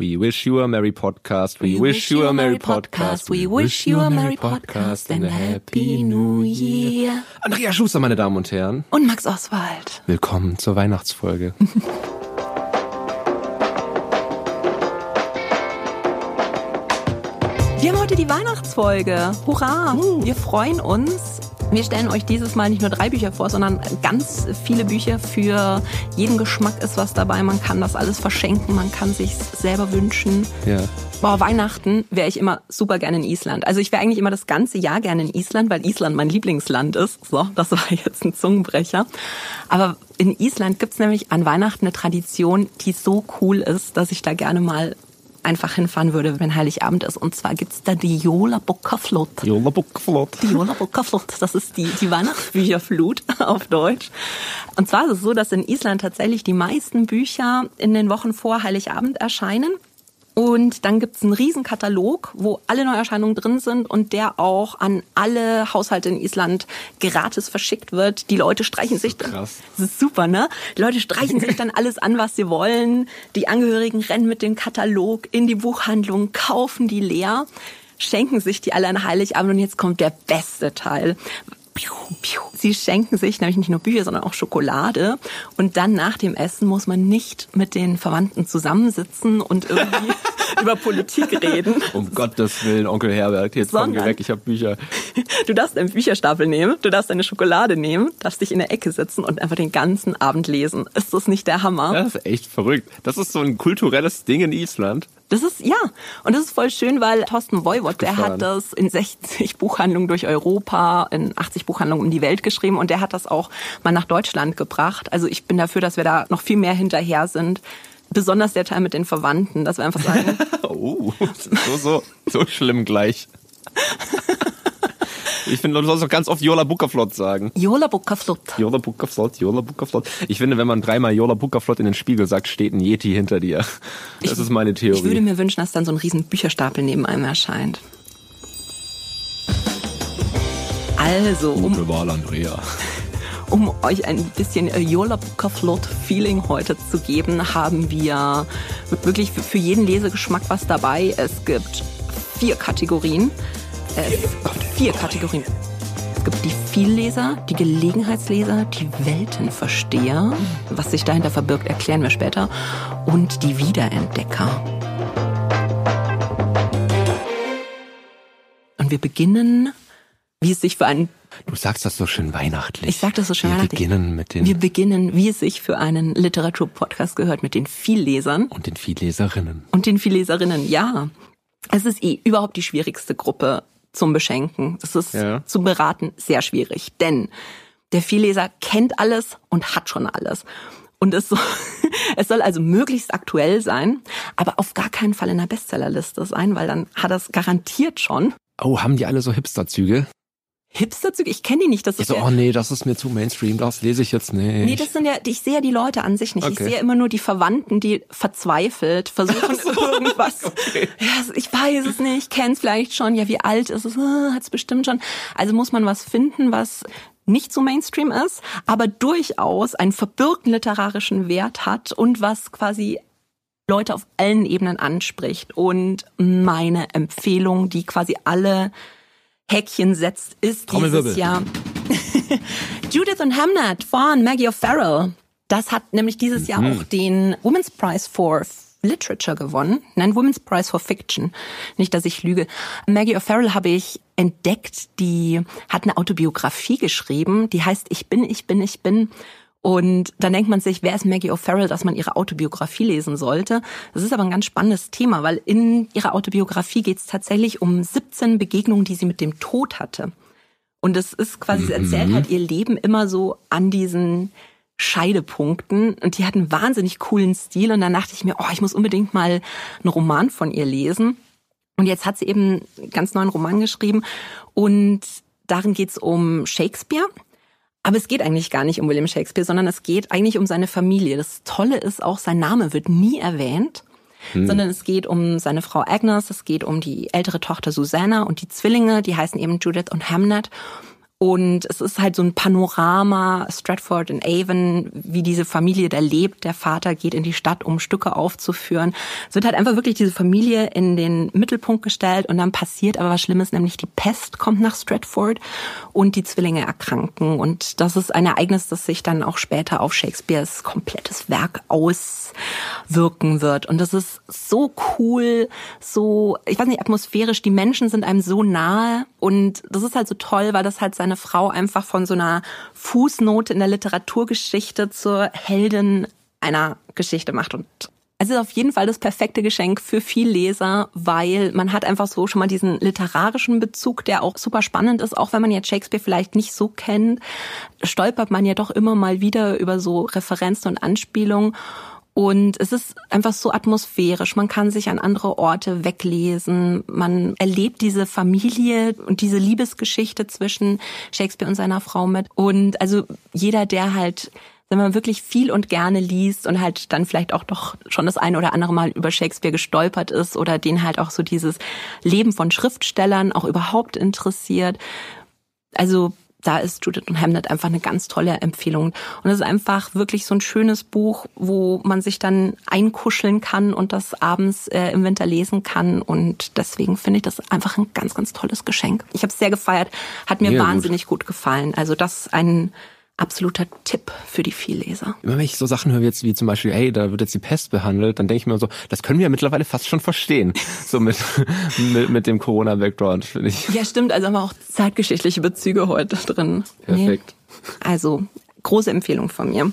We wish you a merry podcast. We, wish you a merry podcast. We wish you a merry podcast and a happy new year. Andrea Schuster, meine Damen und Herren. Und Max Oswald. Willkommen zur Weihnachtsfolge. Wir haben heute die Weihnachtsfolge. Hurra! Wir freuen uns. Wir stellen euch dieses Mal nicht nur drei Bücher vor, sondern ganz viele Bücher. Für jeden Geschmack ist was dabei. Man kann das alles verschenken, man kann sich selber wünschen. Ja. Boah, Weihnachten wäre ich immer super gerne in Island. Also ich wäre eigentlich immer das ganze Jahr gerne in Island, weil Island mein Lieblingsland ist. So, das war jetzt ein Zungenbrecher. Aber in Island gibt's nämlich an Weihnachten eine Tradition, die so cool ist, dass ich da gerne mal einfach hinfahren würde, wenn Heiligabend ist. Und zwar gibt's da die Jola Buckaflot. Jola Buckflot. Die Jola Buckaflot, das ist die, die Weihnachtsbücherflut auf Deutsch. Und zwar ist es so, dass in Island tatsächlich die meisten Bücher in den Wochen vor Heiligabend erscheinen. Und dann gibt's einen riesen Katalog, wo alle Neuerscheinungen drin sind und der auch an alle Haushalte in Island gratis verschickt wird. Die Leute streichen sich dann. krass. Das ist super, ne? Die Leute streichen sich dann alles an, was sie wollen. Die Angehörigen rennen mit dem Katalog in die Buchhandlung, kaufen die leer, schenken sich die alle an Heiligabend und jetzt kommt der beste Teil. Sie schenken sich nämlich nicht nur Bücher, sondern auch Schokolade. Und dann nach dem Essen muss man nicht mit den Verwandten zusammensitzen und irgendwie über Politik reden. Um Gottes Willen, Onkel Herbert, jetzt komm Sondern- geh weg, ich habe Bücher. Du darfst einen Bücherstapel nehmen, du darfst eine Schokolade nehmen, darfst dich in der Ecke sitzen und einfach den ganzen Abend lesen. Ist das nicht der Hammer? Das ist echt verrückt. Das ist so ein kulturelles Ding in Island. Das ist, ja. Und das ist voll schön, weil Thorsten Voivod, der hat das in 60 Buchhandlungen durch Europa, in 80 Buchhandlungen um die Welt geschrieben und der hat das auch mal nach Deutschland gebracht. Also ich bin dafür, dass wir da noch viel mehr hinterher sind. Besonders der Teil mit den Verwandten, dass wir einfach sagen, Oh, so, so, so schlimm gleich. Ich finde, du sollst auch ganz oft Jola Buckaflot sagen. Jola Buckaflut. Jola Buckaflot, Jola Buckaflot. Ich finde, wenn man dreimal Jola Buckaflot in den Spiegel sagt, steht ein Yeti hinter dir. Das ist meine Theorie. Ich würde mir wünschen, dass dann so ein riesen Bücherstapel neben einem erscheint. Also, um Gute Wahl, Andrea. Um euch ein bisschen äh, Jola Buckerflot Feeling heute zu geben, haben wir wirklich für jeden Lesegeschmack was dabei. Es gibt vier Kategorien. Äh, vier Kategorien. Es gibt die Vielleser, die Gelegenheitsleser, die Weltenversteher. Was sich dahinter verbirgt, erklären wir später. Und die Wiederentdecker. Und wir beginnen, wie es sich für einen Du sagst das so schön weihnachtlich. ich sag das so schön Wir weihnachtlich. beginnen mit den Wir beginnen, wie es sich für einen Literaturpodcast gehört, mit den Viellesern und den Vielleserinnen. und den Vielleserinnen. Ja, es ist eh überhaupt die schwierigste Gruppe zum Beschenken. Das ist Ja. zu beraten sehr schwierig, denn der Vielleser kennt alles und hat schon alles. Und es soll, es soll also möglichst aktuell sein, aber auf gar keinen Fall in der Bestsellerliste sein, weil dann hat er es garantiert schon. Oh, haben die alle so Hipsterzüge? Hipsterzüge, ich kenne die nicht. Das Ich ist so, der- oh nee, das ist mir zu Mainstream, das lese ich jetzt nicht. Nee, das sind ja, ich sehe ja die Leute an sich nicht. Ich Okay. sehe immer nur die Verwandten, die verzweifelt versuchen irgendwas. Ja, ich weiß es nicht, kenn's vielleicht schon. Ja, wie alt ist es? Ah, Hat's bestimmt schon. Also muss man was finden, was nicht so Mainstream ist, aber durchaus einen verbürgten literarischen Wert hat und was quasi Leute auf allen Ebenen anspricht. Und meine Empfehlung, die quasi alle Häkchen setzt, ist dieses Jahr Judith und Hamnet von Maggie O'Farrell. Das hat nämlich dieses Jahr auch den Women's Prize for Literature gewonnen. Nein, Women's Prize for Fiction. Nicht, dass ich lüge. Maggie O'Farrell habe ich entdeckt, die hat eine Autobiografie geschrieben, die heißt Ich bin, ich bin, ich bin. Und dann denkt man sich, wer ist Maggie O'Farrell, dass man ihre Autobiografie lesen sollte. Das ist aber ein ganz spannendes Thema, weil in ihrer Autobiografie geht es tatsächlich um 17 Begegnungen, die sie mit dem Tod hatte. Und es ist quasi, sie erzählt halt ihr Leben immer so an diesen Scheidepunkten. Und die hat einen wahnsinnig coolen Stil. Und dann dachte ich mir, oh, ich muss unbedingt mal einen Roman von ihr lesen. Und jetzt hat sie eben einen ganz neuen Roman geschrieben. Und darin geht es um Shakespeare. Aber es geht eigentlich gar nicht um William Shakespeare, sondern es geht eigentlich um seine Familie. Das Tolle ist auch, sein Name wird nie erwähnt, sondern es geht um seine Frau Agnes, es geht um die ältere Tochter Susanna und die Zwillinge, die heißen eben Judith und Hamnet. Und es ist halt so ein Panorama, Stratford in Avon, wie diese Familie da lebt. Der Vater geht in die Stadt, um Stücke aufzuführen. Es wird halt einfach wirklich diese Familie in den Mittelpunkt gestellt und dann passiert aber was Schlimmes, nämlich die Pest kommt nach Stratford und die Zwillinge erkranken. Und das ist ein Ereignis, das sich dann auch später auf Shakespeares komplettes Werk auswirken wird. Und das ist so cool, so, ich weiß nicht, atmosphärisch. Die Menschen sind einem so nahe und das ist halt so toll, weil das halt seine Frau einfach von so einer Fußnote in der Literaturgeschichte zur Heldin einer Geschichte macht und es ist auf jeden Fall das perfekte Geschenk für viel Leser, weil man hat einfach so schon mal diesen literarischen Bezug, der auch super spannend ist. Auch wenn man jetzt Shakespeare vielleicht nicht so kennt, stolpert man ja doch immer mal wieder über so Referenzen und Anspielungen. Und es ist einfach so atmosphärisch. Man kann sich an andere Orte weglesen. Man erlebt diese Familie und diese Liebesgeschichte zwischen Shakespeare und seiner Frau mit. Und also jeder, der halt wenn man wirklich viel und gerne liest und halt dann vielleicht auch doch schon das eine oder andere Mal über Shakespeare gestolpert ist oder den halt auch so dieses Leben von Schriftstellern auch überhaupt interessiert. Also da ist Judith und Hamlet einfach eine ganz tolle Empfehlung. Und es ist einfach wirklich so ein schönes Buch, wo man sich dann einkuscheln kann und das abends äh, im Winter lesen kann. Und deswegen finde ich das einfach ein ganz, ganz tolles Geschenk. Ich habe es sehr gefeiert, hat mir ja, wahnsinnig gut. gut gefallen. Also das ist ein absoluter Tipp für die Vielleser. Immer wenn ich so Sachen höre, jetzt wie zum Beispiel, hey, da wird jetzt die Pest behandelt, dann denke ich mir so, das können wir ja mittlerweile fast schon verstehen. So mit, mit, mit dem Corona-Background, finde ich. Ja, stimmt, also haben wir auch zeitgeschichtliche Bezüge heute drin. Perfekt. Nee. Also, große Empfehlung von mir.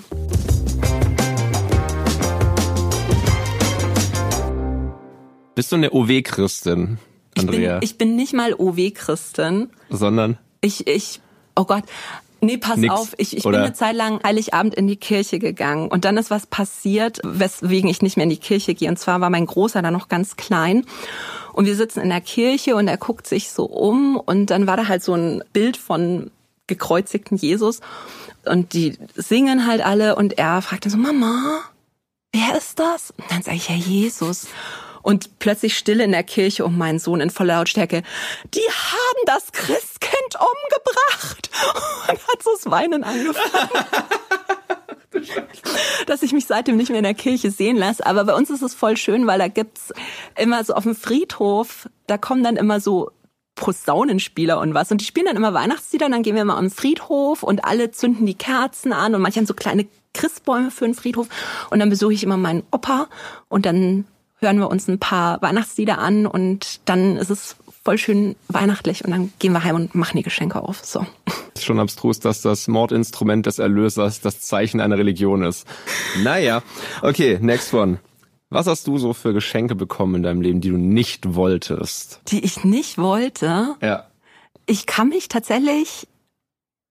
Bist du eine OW-Christin, Andrea? Ich bin, ich bin nicht mal OW-Christin. Sondern? Ich, ich, oh Gott, Nee, pass Nix, auf, ich, ich bin eine Zeit lang Heiligabend in die Kirche gegangen. Und dann ist was passiert, weswegen ich nicht mehr in die Kirche gehe. Und zwar war mein Großer da noch ganz klein. Und wir sitzen in der Kirche und er guckt sich so um. Und dann war da halt so ein Bild von gekreuzigten Jesus. Und die singen halt alle. Und er fragt dann so, Mama, wer ist das? Und dann sage ich, ja, Jesus und plötzlich Stille in der Kirche um meinen Sohn in voller Lautstärke. Die haben das Christkind umgebracht und hat so das Weinen angefangen. dass ich mich seitdem nicht mehr in der Kirche sehen lasse. Aber bei uns ist es voll schön, weil da gibt's immer so auf dem Friedhof, da kommen dann immer so Posaunenspieler und was. Und die spielen dann immer Weihnachtslieder, und dann gehen wir mal am Friedhof und alle zünden die Kerzen an und manche haben so kleine Christbäume für den Friedhof. Und dann besuche ich immer meinen Opa und dann hören wir uns ein paar Weihnachtslieder an und dann ist es voll schön weihnachtlich und dann gehen wir heim und machen die Geschenke auf. So. Ist schon abstrus, dass das Mordinstrument des Erlösers das Zeichen einer Religion ist. Naja, okay, next one. Was hast du so für Geschenke bekommen in deinem Leben, die du nicht wolltest? Die ich nicht wollte? Ja. Ich kann mich tatsächlich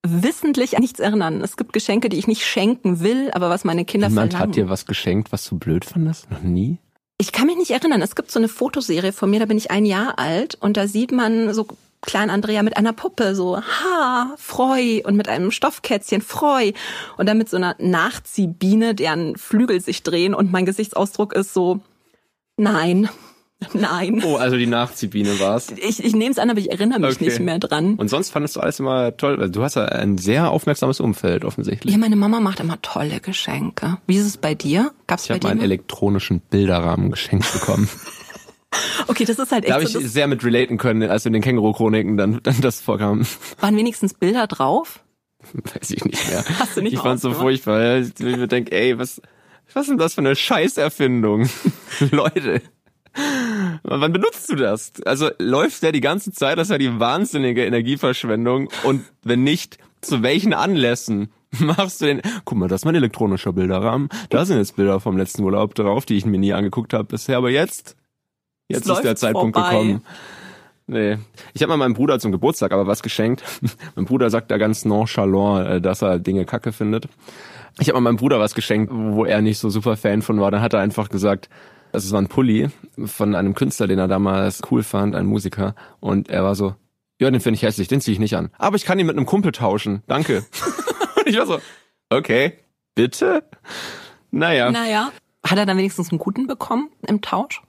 wissentlich an nichts erinnern. Es gibt Geschenke, die ich nicht schenken will, aber was meine Kinder Niemand verlangen. hat dir was geschenkt, was du blöd fandest? Noch nie? Ich kann mich nicht erinnern. Es gibt so eine Fotoserie von mir, da bin ich ein Jahr alt und da sieht man so Klein Andrea mit einer Puppe, so ha, Freu und mit einem Stoffkätzchen, Freu und dann mit so einer Nachziehbiene, deren Flügel sich drehen und mein Gesichtsausdruck ist so, nein, Nein. Oh, also die Nachziehbiene war's. Ich, ich nehme es an, aber ich erinnere mich okay. nicht mehr dran. Und sonst fandest du alles immer toll. Du hast ja ein sehr aufmerksames Umfeld offensichtlich. Ja, meine Mama macht immer tolle Geschenke. Wie ist es bei dir? Gab's ich habe einen elektronischen Bilderrahmen geschenkt bekommen. okay, das ist halt echt Da habe so, ich sehr mit relaten können, als in den Känguru-Chroniken dann, dann das vorkam. Waren wenigstens Bilder drauf? Weiß ich nicht mehr. Hast du nicht Ich fand's so furchtbar. Ich mir denke, ey, was, was ist denn das für eine Scheißerfindung? Leute. Wann benutzt du das? Also läuft der die ganze Zeit? Das ist ja die wahnsinnige Energieverschwendung. Und wenn nicht, zu welchen Anlässen machst du den? Guck mal, das ist mein elektronischer Bilderrahmen. Da sind jetzt Bilder vom letzten Urlaub drauf, die ich mir nie angeguckt habe bisher. Aber jetzt, jetzt ist der Zeitpunkt vorbei. gekommen. Nee. Ich habe mal meinem Bruder zum Geburtstag aber was geschenkt. mein Bruder sagt da ganz nonchalant, äh, dass er Dinge kacke findet. Ich habe mal meinem Bruder was geschenkt, wo er nicht so super Fan von war. Dann hat er einfach gesagt, also es war ein Pulli von einem Künstler, den er damals cool fand, ein Musiker. Und er war so, ja, den finde ich hässlich, den ziehe ich nicht an. Aber ich kann ihn mit einem Kumpel tauschen. Danke. und ich war so, okay, bitte? Naja. Naja. Hat er dann wenigstens einen guten bekommen im Tausch?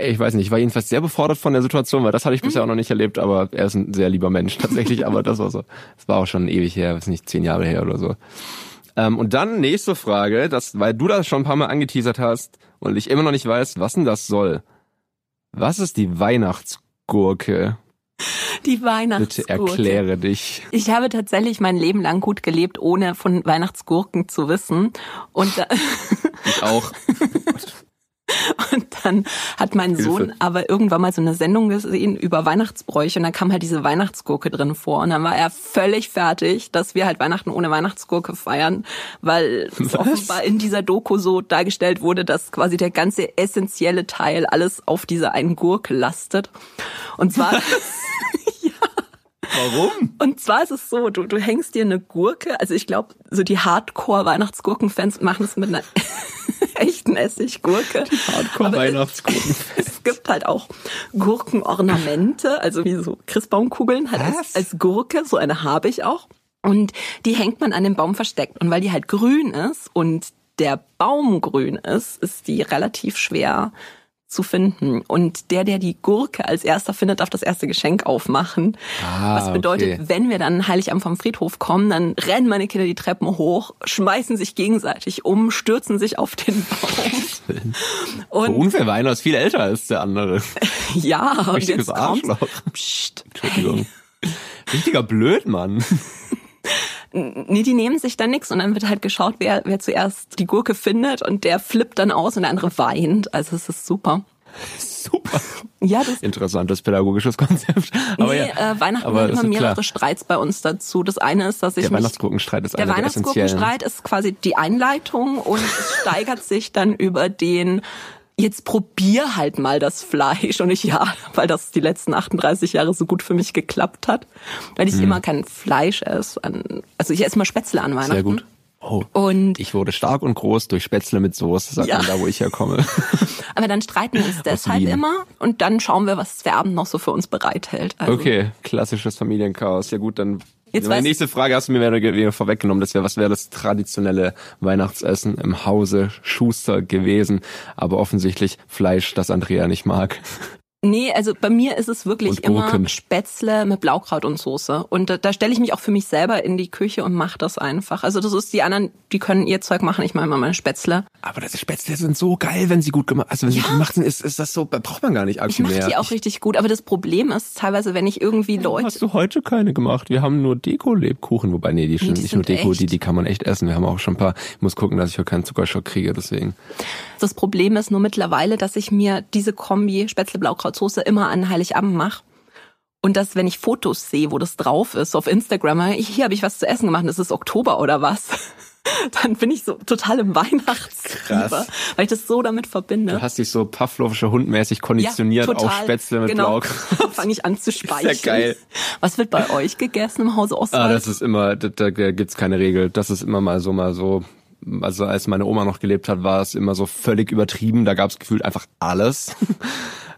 ich weiß nicht, ich war jedenfalls sehr befordert von der Situation, weil das hatte ich bisher auch noch nicht erlebt, aber er ist ein sehr lieber Mensch tatsächlich, aber das war so, das war auch schon ewig her, ist nicht zehn Jahre her oder so. Ähm, und dann nächste Frage, das, weil du das schon ein paar Mal angeteasert hast und ich immer noch nicht weiß, was denn das soll. Was ist die Weihnachtsgurke? Die Weihnachtsgurke. Bitte erkläre dich. Ich habe tatsächlich mein Leben lang gut gelebt, ohne von Weihnachtsgurken zu wissen. Und ich auch. Und dann hat mein Hilfe. Sohn aber irgendwann mal so eine Sendung gesehen über Weihnachtsbräuche und da kam halt diese Weihnachtsgurke drin vor und dann war er völlig fertig, dass wir halt Weihnachten ohne Weihnachtsgurke feiern, weil es offenbar in dieser Doku so dargestellt wurde, dass quasi der ganze essentielle Teil alles auf dieser einen Gurke lastet. Und zwar Warum? Und zwar ist es so, du, du hängst dir eine Gurke, also ich glaube, so die Hardcore-Weihnachtsgurken-Fans machen es mit einer echten Essiggurke. Hardcore Aber Weihnachtsgurken. Es, gibt halt auch Gurkenornamente, also wie so Christbaumkugeln, halt als, als Gurke, so eine habe ich auch. Und die hängt man an dem Baum versteckt. Und weil die halt grün ist und der Baum grün ist, ist die relativ schwer zu finden. Und der, der die Gurke als erster findet, darf das erste Geschenk aufmachen. Ah, Was bedeutet, okay. wenn wir dann Heiligabend vom Friedhof kommen, dann rennen meine Kinder die Treppen hoch, schmeißen sich gegenseitig um, stürzen sich auf den Baum. Und unfair, weil einer ist viel älter als der andere. ja, und Richtiges jetzt Arschloch. Psst. Entschuldigung. Richtiger Blödmann. Nee, die nehmen sich dann nix und dann wird halt geschaut, wer, wer zuerst die Gurke findet und der flippt dann aus und der andere weint. Also es ist super. Super. Ja, das Interessantes pädagogisches Konzept. Aber nee, ja, äh, Weihnachten aber immer mehrere klar. Streits bei uns dazu. Das eine ist, dass ich Der mich Weihnachtsgurkenstreit ist Der. Weihnachtsgurkenstreit ist quasi die Einleitung und es steigert sich dann über den Jetzt probier halt mal das Fleisch und ich ja, weil das die letzten 38 Jahre so gut für mich geklappt hat, weil ich immer kein Fleisch esse. Also ich esse mal Spätzle an Weihnachten. Sehr gut. Oh. Und Ich wurde stark und groß durch Spätzle mit Soße, sagt Ja. man da, wo ich herkomme. aber dann streiten wir uns deshalb immer und dann schauen wir, was der Abend noch so für uns bereithält. Also, Okay, klassisches Familienchaos. Ja gut, dann Jetzt meine nächste Frage hast du mir mehr oder weniger vorweggenommen. Das wäre, was wäre das traditionelle Weihnachtsessen im Hause Schuster gewesen? Aber offensichtlich Fleisch, das Andrea nicht mag. Nee, also bei mir ist es wirklich immer Spätzle mit Blaukraut und Soße. Und da, da stelle ich mich auch für mich selber in die Küche und mache das einfach. Also das ist die anderen, die können ihr Zeug machen, ich mache immer meine Spätzle. Aber diese Spätzle sind so geil, wenn sie gut gemacht, also wenn sie Ja. gut gemacht sind, ist, ist das so, braucht man gar nicht Ich Akku mache die auch richtig gut, aber das Problem ist teilweise, wenn ich irgendwie Leute... Hast du heute keine gemacht? Wir haben nur Deko-Lebkuchen, wobei nee, die sind die nicht nur Deko, echt. die die kann man echt essen. Wir haben auch schon ein paar. Ich muss gucken, dass ich heute keinen Zuckerschock kriege, deswegen. Das Problem ist nur mittlerweile, dass ich mir diese Kombi Spätzle Blaukraut Soße immer an Heiligabend mache. Und dass, wenn ich Fotos sehe, wo das drauf ist, auf Instagram, hier habe ich was zu essen gemacht, es ist Oktober oder was, dann bin ich so total im Weihnachtsfieber, weil ich das so damit verbinde. Du hast dich so Pavlovischer Hundmäßig konditioniert Ja, auf Spätzle mit genau. Blaukraut. fange ich an zu speicheln. geil. Was wird bei euch gegessen im Hause Oswald? Ah, das ist immer, da, da, gibt's keine Regel. Das ist immer mal so, mal so. Also als meine Oma noch gelebt hat, war es immer so völlig übertrieben. Da gab's gefühlt einfach alles.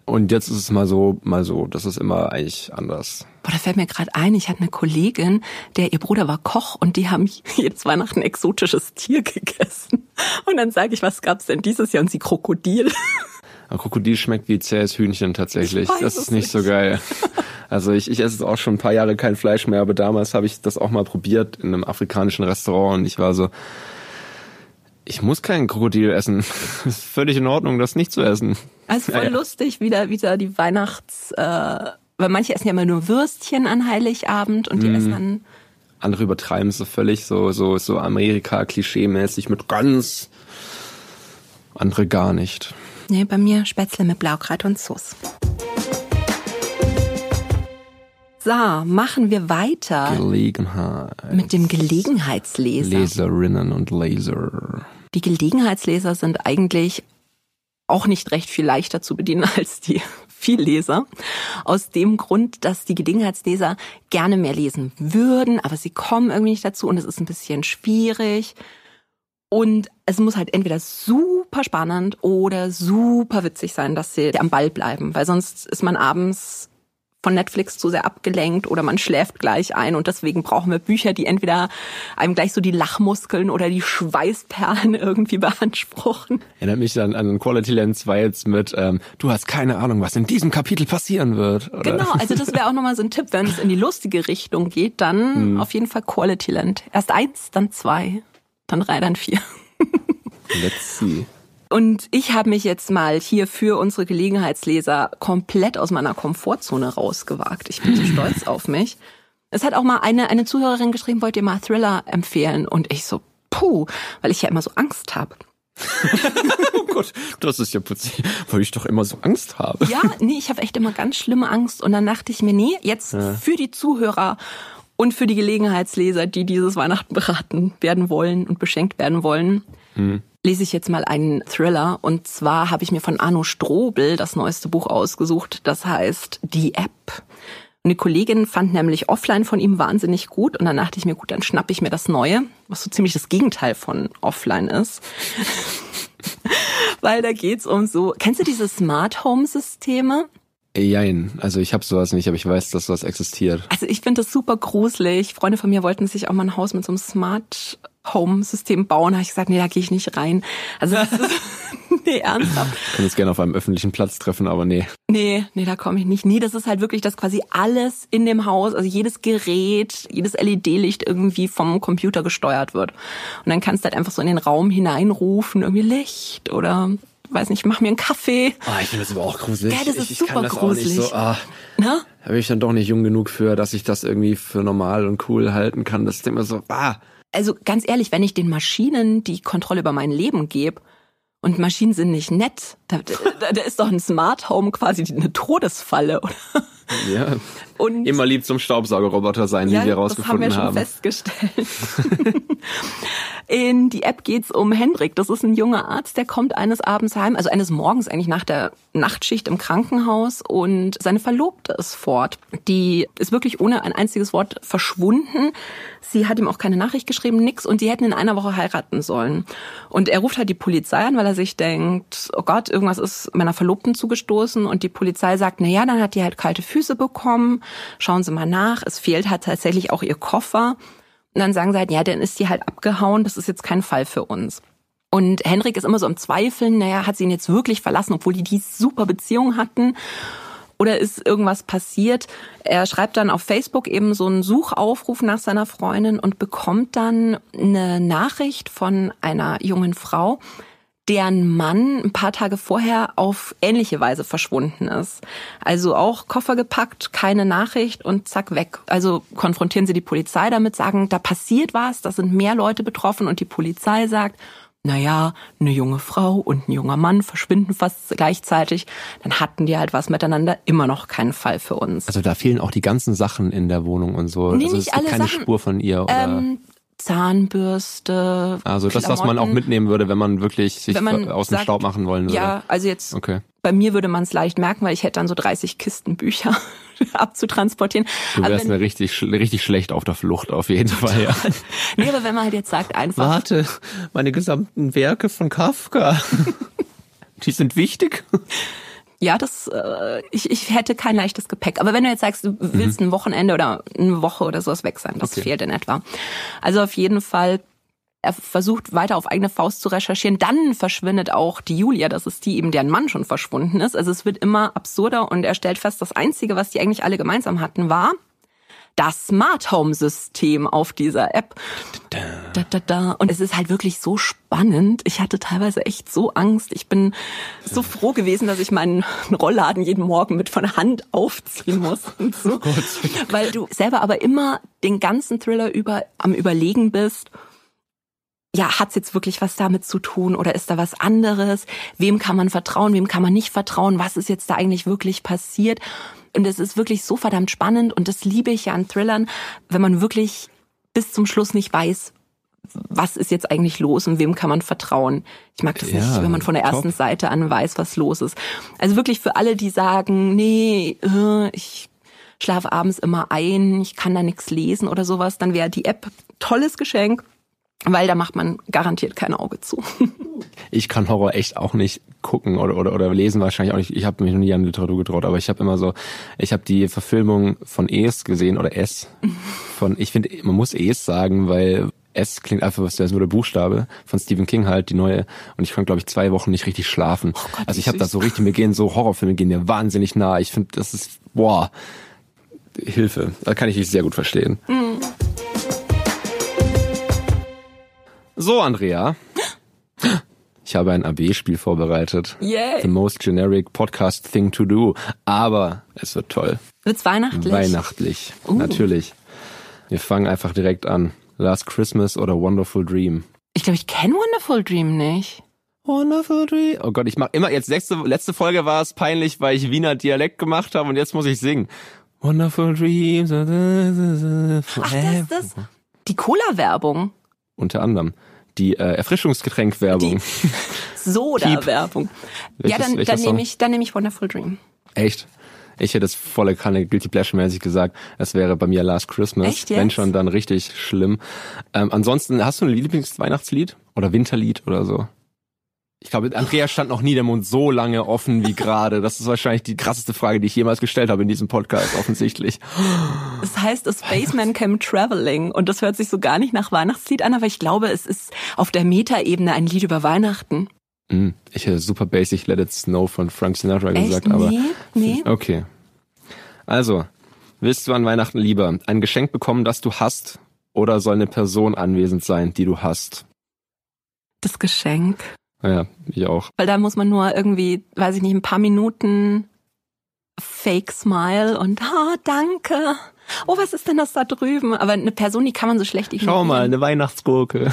Und jetzt ist es mal so, mal so. Das ist immer eigentlich anders. Boah, da fällt mir gerade ein, ich hatte eine Kollegin, der ihr Bruder war Koch und die haben jedes Weihnachten ein exotisches Tier gegessen. Und dann sage ich, was gab's denn dieses Jahr? Und sie Krokodil. Aber Krokodil schmeckt wie zähes Hühnchen tatsächlich. Das ist nicht so nicht. geil. Also ich, ich esse jetzt auch schon ein paar Jahre kein Fleisch mehr, aber damals habe ich das auch mal probiert in einem afrikanischen Restaurant und ich war so, ich muss kein Krokodil essen. Es ist völlig in Ordnung, das nicht zu essen. Also voll Ja, lustig, wieder, wieder die Weihnachts, äh, weil manche essen ja immer nur Würstchen an Heiligabend und die Mhm. essen dann, Andere übertreiben es so völlig, so, so, so Amerika-Klischee-mäßig mit ganz. Andere gar nicht. nee, bei mir Spätzle mit Blaukraut und Sauce. So, machen wir weiter Gelegenheit. mit dem Gelegenheitsleser. Leserinnen und Laser. Die Gelegenheitsleser sind eigentlich auch nicht recht viel leichter zu bedienen als die Vielleser. Aus dem Grund, dass die Gelegenheitsleser gerne mehr lesen würden, aber sie kommen irgendwie nicht dazu und es ist ein bisschen schwierig. Und es muss halt entweder super spannend oder super witzig sein, dass sie am Ball bleiben, weil sonst ist man abends von Netflix zu sehr abgelenkt oder man schläft gleich ein und deswegen brauchen wir Bücher, die entweder einem gleich so die Lachmuskeln oder die Schweißperlen irgendwie beanspruchen. Erinnert mich dann an Quality Land 2 jetzt mit, ähm, du hast keine Ahnung, was in diesem Kapitel passieren wird. Oder? Genau, also das wäre auch nochmal so ein Tipp, wenn es in die lustige Richtung geht, dann hm. auf jeden Fall Quality Land. Erst eins, dann zwei, dann drei, dann vier. Let's see. Und ich habe mich jetzt mal hier für unsere Gelegenheitsleser komplett aus meiner Komfortzone rausgewagt. Ich bin so stolz auf mich. Es hat auch mal eine, eine Zuhörerin geschrieben, wollt ihr mal Thriller empfehlen? Und ich so, puh, weil ich ja immer so Angst habe. oh Gott, das ist ja putzig, weil ich doch immer so Angst habe. Ja, nee, ich habe echt immer ganz schlimme Angst. Und dann dachte ich mir, nee, jetzt ja. für die Zuhörer und für die Gelegenheitsleser, die dieses Weihnachten beraten werden wollen und beschenkt werden wollen, hm lese ich jetzt mal einen Thriller. Und zwar habe ich mir von Arno Strobel das neueste Buch ausgesucht. Das heißt Die App. Eine Kollegin fand nämlich offline von ihm wahnsinnig gut und dann dachte ich mir, gut, dann schnappe ich mir das Neue, was so ziemlich das Gegenteil von offline ist. Weil da geht's um so, kennst du diese Smart Home Systeme? Jein, also ich habe sowas nicht, aber ich weiß, dass sowas existiert. Also ich finde das super gruselig. Freunde von mir wollten sich auch mal ein Haus mit so einem Smart Home-System bauen, habe ich gesagt, nee, da gehe ich nicht rein. Also das ist, nee, ernsthaft. Ich kann uns gerne auf einem öffentlichen Platz treffen, aber nee. Nee, nee, da komme ich nicht. Nee, das ist halt wirklich, dass quasi alles in dem Haus, also jedes Gerät, jedes LED-Licht irgendwie vom Computer gesteuert wird. Und dann kannst du halt einfach so in den Raum hineinrufen, irgendwie Licht oder weiß nicht, mach mir einen Kaffee. Ah, ich finde das aber auch gruselig. Ja, das ist ich, super ich gruselig. So, ah, Na? Da bin ich dann doch nicht jung genug für, dass ich das irgendwie für normal und cool halten kann. Das ist immer so, ah also ganz ehrlich, wenn ich den Maschinen die Kontrolle über mein Leben gebe, und Maschinen sind nicht nett. Da, da, da ist doch ein Smart Home quasi eine Todesfalle, oder? Ja. Und immer lieb zum Staubsaugerroboter sein, ja, wie wir rausgefunden haben. Das haben wir schon festgestellt. In die App geht's um Hendrik. Das ist ein junger Arzt, der kommt eines Abends heim, also eines Morgens eigentlich nach der Nachtschicht im Krankenhaus und seine Verlobte ist fort. Die ist wirklich ohne ein einziges Wort verschwunden. Sie hat ihm auch keine Nachricht geschrieben, nix und die hätten in einer Woche heiraten sollen. Und er ruft halt die Polizei an, weil er sich denkt, oh Gott, irgendwas ist meiner Verlobten zugestoßen und die Polizei sagt, na ja, dann hat die halt kalte Füße bekommen. Schauen Sie mal nach. Es fehlt halt tatsächlich auch ihr Koffer. Und dann sagen sie halt, ja, dann ist die halt abgehauen, das ist jetzt kein Fall für uns. Und Henrik ist immer so im Zweifeln, naja, hat sie ihn jetzt wirklich verlassen, obwohl die die super Beziehung hatten? Oder ist irgendwas passiert? Er schreibt dann auf Facebook eben so einen Suchaufruf nach seiner Freundin und bekommt dann eine Nachricht von einer jungen Frau, deren Mann ein paar Tage vorher auf ähnliche Weise verschwunden ist. Also auch Koffer gepackt, keine Nachricht und zack weg. Also konfrontieren sie die Polizei damit, sagen, da passiert was, da sind mehr Leute betroffen und die Polizei sagt, naja, eine junge Frau und ein junger Mann verschwinden fast gleichzeitig, dann hatten die halt was miteinander, immer noch kein Fall für uns. Also da fehlen auch die ganzen Sachen in der Wohnung und so. Nee, also nicht alle keine Sachen. Spur von ihr. Oder? Ähm, Zahnbürste. Also das, was man auch mitnehmen würde, wenn man wirklich sich wenn man aus dem Staub machen wollen würde. Ja, also jetzt okay. bei mir würde man es leicht merken, weil ich hätte dann so 30 Kisten Bücher abzutransportieren. Du wärst mir richtig, richtig schlecht auf der Flucht auf jeden Fall. Ja. nee, aber wenn man halt jetzt sagt einfach. Warte, meine gesamten Werke von Kafka. Die sind wichtig. Ja, das, äh, ich, ich hätte kein leichtes Gepäck. Aber wenn du jetzt sagst, du willst mhm. ein Wochenende oder eine Woche oder sowas weg sein, das okay. fehlt in etwa. Also auf jeden Fall er versucht weiter auf eigene Faust zu recherchieren. Dann verschwindet auch die Julia, das ist die eben, deren Mann schon verschwunden ist. Also es wird immer absurder und er stellt fest, das Einzige, was die eigentlich alle gemeinsam hatten, war, das Smart Home System auf dieser App. Da, da, da. Und es ist halt wirklich so spannend. Ich hatte teilweise echt so Angst. Ich bin so froh gewesen, dass ich meinen Rollladen jeden Morgen mit von Hand aufziehen muss. Und so. Oh Weil du selber aber immer den ganzen Thriller über am Überlegen bist ja, hat's jetzt wirklich was damit zu tun oder ist da was anderes? Wem kann man vertrauen, wem kann man nicht vertrauen? Was ist jetzt da eigentlich wirklich passiert? Und es ist wirklich so verdammt spannend und das liebe ich ja an Thrillern, wenn man wirklich bis zum Schluss nicht weiß, was ist jetzt eigentlich los und wem kann man vertrauen. Ich mag das ja, nicht, wenn man von der ersten top. Seite an weiß, was los ist. Also wirklich für alle, die sagen, nee, äh, ich schlafe abends immer ein, ich kann da nichts lesen oder sowas, dann wäre die App tolles Geschenk, weil da macht man garantiert kein Auge zu. Ich kann Horror echt auch nicht gucken oder oder, oder lesen wahrscheinlich auch nicht. Ich habe mich noch nie an Literatur getraut, aber ich habe immer so, ich habe die Verfilmung von Es gesehen oder S von. Ich finde, man muss Es sagen, weil S klingt einfach, was der ist nur der Buchstabe von Stephen King halt, die neue. Und ich konnte, glaube ich, zwei Wochen nicht richtig schlafen. Oh Gott, also ich habe da so richtig, mir gehen so Horrorfilme gehen mir wahnsinnig nah. Ich finde, das ist, boah, Hilfe. Da kann ich dich sehr gut verstehen. Mhm. So, Andrea. Ich habe ein AB-Spiel vorbereitet. Yay. The most generic podcast thing to do. Aber es wird toll. Wird's weihnachtlich? Weihnachtlich. Uh. Natürlich. Wir fangen einfach direkt an. Last Christmas oder Wonderful Dream? Ich glaube, ich kenne Wonderful Dream nicht. Wonderful Dream. Oh Gott, ich mach immer, jetzt letzte, letzte Folge war es peinlich, weil ich Wiener Dialekt gemacht habe und jetzt muss ich singen. Wonderful Dreams. Ach, das ist das. Die Cola-Werbung. Unter anderem. Die äh, Erfrischungsgetränk-Werbung. Soda-Werbung. Ja, dann, dann nehme ich, dann nehme ich Wonderful Dream. Echt? Ich hätte es volle Kanne Guilty Pleasure mäßig gesagt. Es wäre bei mir Last Christmas. Echt jetzt? Wenn schon, dann richtig schlimm. Ähm, ansonsten, hast du ein Lieblingsweihnachtslied? Oder Winterlied oder so? Ich glaube, Andrea stand noch nie der Mund so lange offen wie gerade. Das ist wahrscheinlich die krasseste Frage, die ich jemals gestellt habe in diesem Podcast, offensichtlich. Es heißt A Spaceman Came Traveling und das hört sich so gar nicht nach Weihnachtslied an, aber ich glaube, es ist auf der Metaebene ein Lied über Weihnachten. Hm, Ich hätte super basic Let It Snow von Frank Sinatra gesagt, aber. nee, nee. Okay. Also, willst du an Weihnachten lieber ein Geschenk bekommen, das du hast, oder soll eine Person anwesend sein, die du hast? Das Geschenk. Ja, ich auch. Weil da muss man nur irgendwie, weiß ich nicht, ein paar Minuten Fake Smile und oh, danke. Oh, was ist denn das da drüben? Aber eine Person, die kann man so schlecht ignorieren. Schau mal, eine Weihnachtsgurke.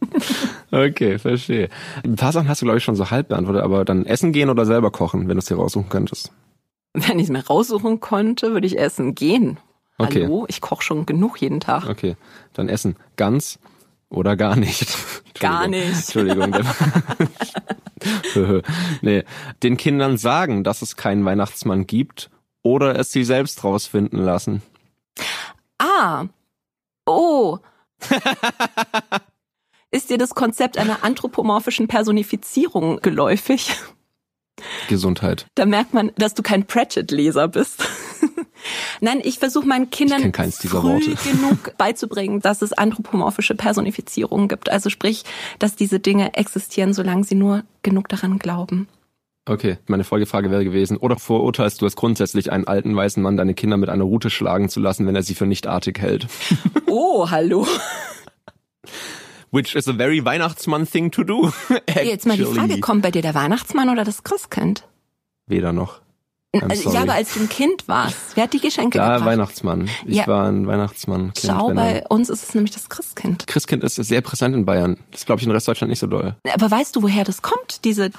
okay, verstehe. Ein paar Sachen hast du, glaube ich, schon so halb beantwortet, aber dann essen gehen oder selber kochen, wenn du es dir raussuchen könntest. Wenn ich es mir raussuchen konnte, würde ich essen gehen. Okay. Hallo, ich koche schon genug jeden Tag. Okay, dann essen. Ganz oder gar nicht. Gar nicht. Entschuldigung. nee, den Kindern sagen, dass es keinen Weihnachtsmann gibt oder es sie selbst rausfinden lassen. Ah. Oh. Ist dir das Konzept einer anthropomorphischen Personifizierung geläufig? Gesundheit. Da merkt man, dass du kein Pratchett-Leser bist. Nein, ich versuche meinen Kindern früh Worte. genug beizubringen, dass es anthropomorphische Personifizierungen gibt. Also sprich, dass diese Dinge existieren, solange sie nur genug daran glauben. Okay, meine Folgefrage wäre gewesen, oder verurteilst du es grundsätzlich, einen alten weißen Mann deine Kinder mit einer Rute schlagen zu lassen, wenn er sie für nicht artig hält? Oh, hallo. Which is a very Weihnachtsmann thing to do. Jetzt mal die actually. Frage, kommt bei dir der Weihnachtsmann oder das Christkind? Weder noch. Also, sorry. ja, aber als du ein Kind warst, wer hat die Geschenke Klar, gebracht? Weihnachtsmann. Ich Ja. war ein Weihnachtsmann. Kind, Schau, bei uns ist es nämlich das Christkind. Christkind ist sehr präsent in Bayern. Das glaube ich in Restdeutschland nicht so doll. Aber weißt du, woher das kommt, diese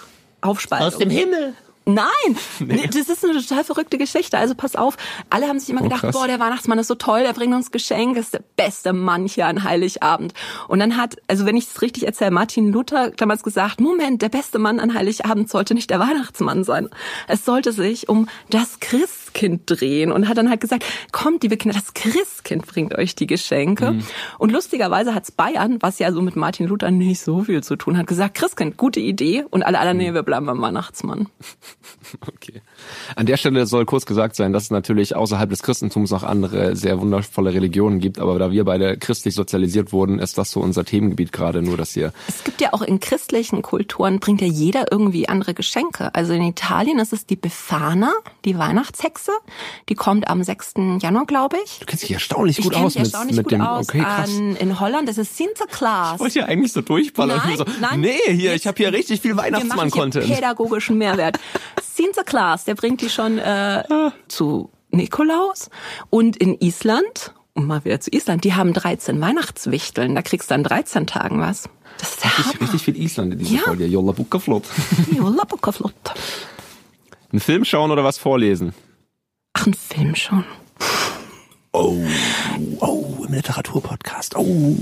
Aufspaltung? Himmel. Nein, nee. das ist eine total verrückte Geschichte. Also pass auf, alle haben sich immer Oh, gedacht, krass. boah, der Weihnachtsmann ist so toll, der bringt uns Geschenke, ist der beste Mann hier an Heiligabend. Und dann hat, also wenn ich es richtig erzähle, Martin Luther damals gesagt, Moment, der beste Mann an Heiligabend sollte nicht der Weihnachtsmann sein. Es sollte sich um das Christkind drehen und hat dann halt gesagt, kommt, liebe Kinder, das Christkind bringt euch die Geschenke. Mhm. Und lustigerweise hat's Bayern, was ja so mit Martin Luther nicht so viel zu tun hat, gesagt, Christkind, gute Idee. Und alle anderen, Mhm. nee, wir bleiben beim Weihnachtsmann. Okay. An der Stelle soll kurz gesagt sein, dass es natürlich außerhalb des Christentums noch andere sehr wundervolle Religionen gibt, aber da wir beide christlich sozialisiert wurden, ist das so unser Themengebiet gerade, nur dass hier Es gibt ja auch in christlichen Kulturen, bringt ja jeder irgendwie andere Geschenke. Also in Italien ist es die Befana, die Weihnachtshexe. Die kommt am 6. Januar, glaube ich. Du kennst dich erstaunlich Ich gut kenne aus mit, erstaunlich mit gut dem. aus. okay, krass. An, in Holland ist es Sinterklaas. Ich wollte ja eigentlich so durchballern. Nein, ich so, nein. nee, hier, ich habe hier richtig viel Weihnachtsmann-Content. pädagogischen Mehrwert. Sinterklaas, der bringt die schon äh, zu Nikolaus. Und in Island, um mal wieder zu Island, die haben 13 Weihnachtswichteln. Da kriegst du an 13 Tagen was. Das ist der Richtig, richtig viel Island in dieser Ja. Folge. Jolla Bucca Flott. Jolla, Bucca, flott. Einen Film schauen oder was vorlesen? Ach, ein Film schon. Oh, oh, im Literaturpodcast. Oh.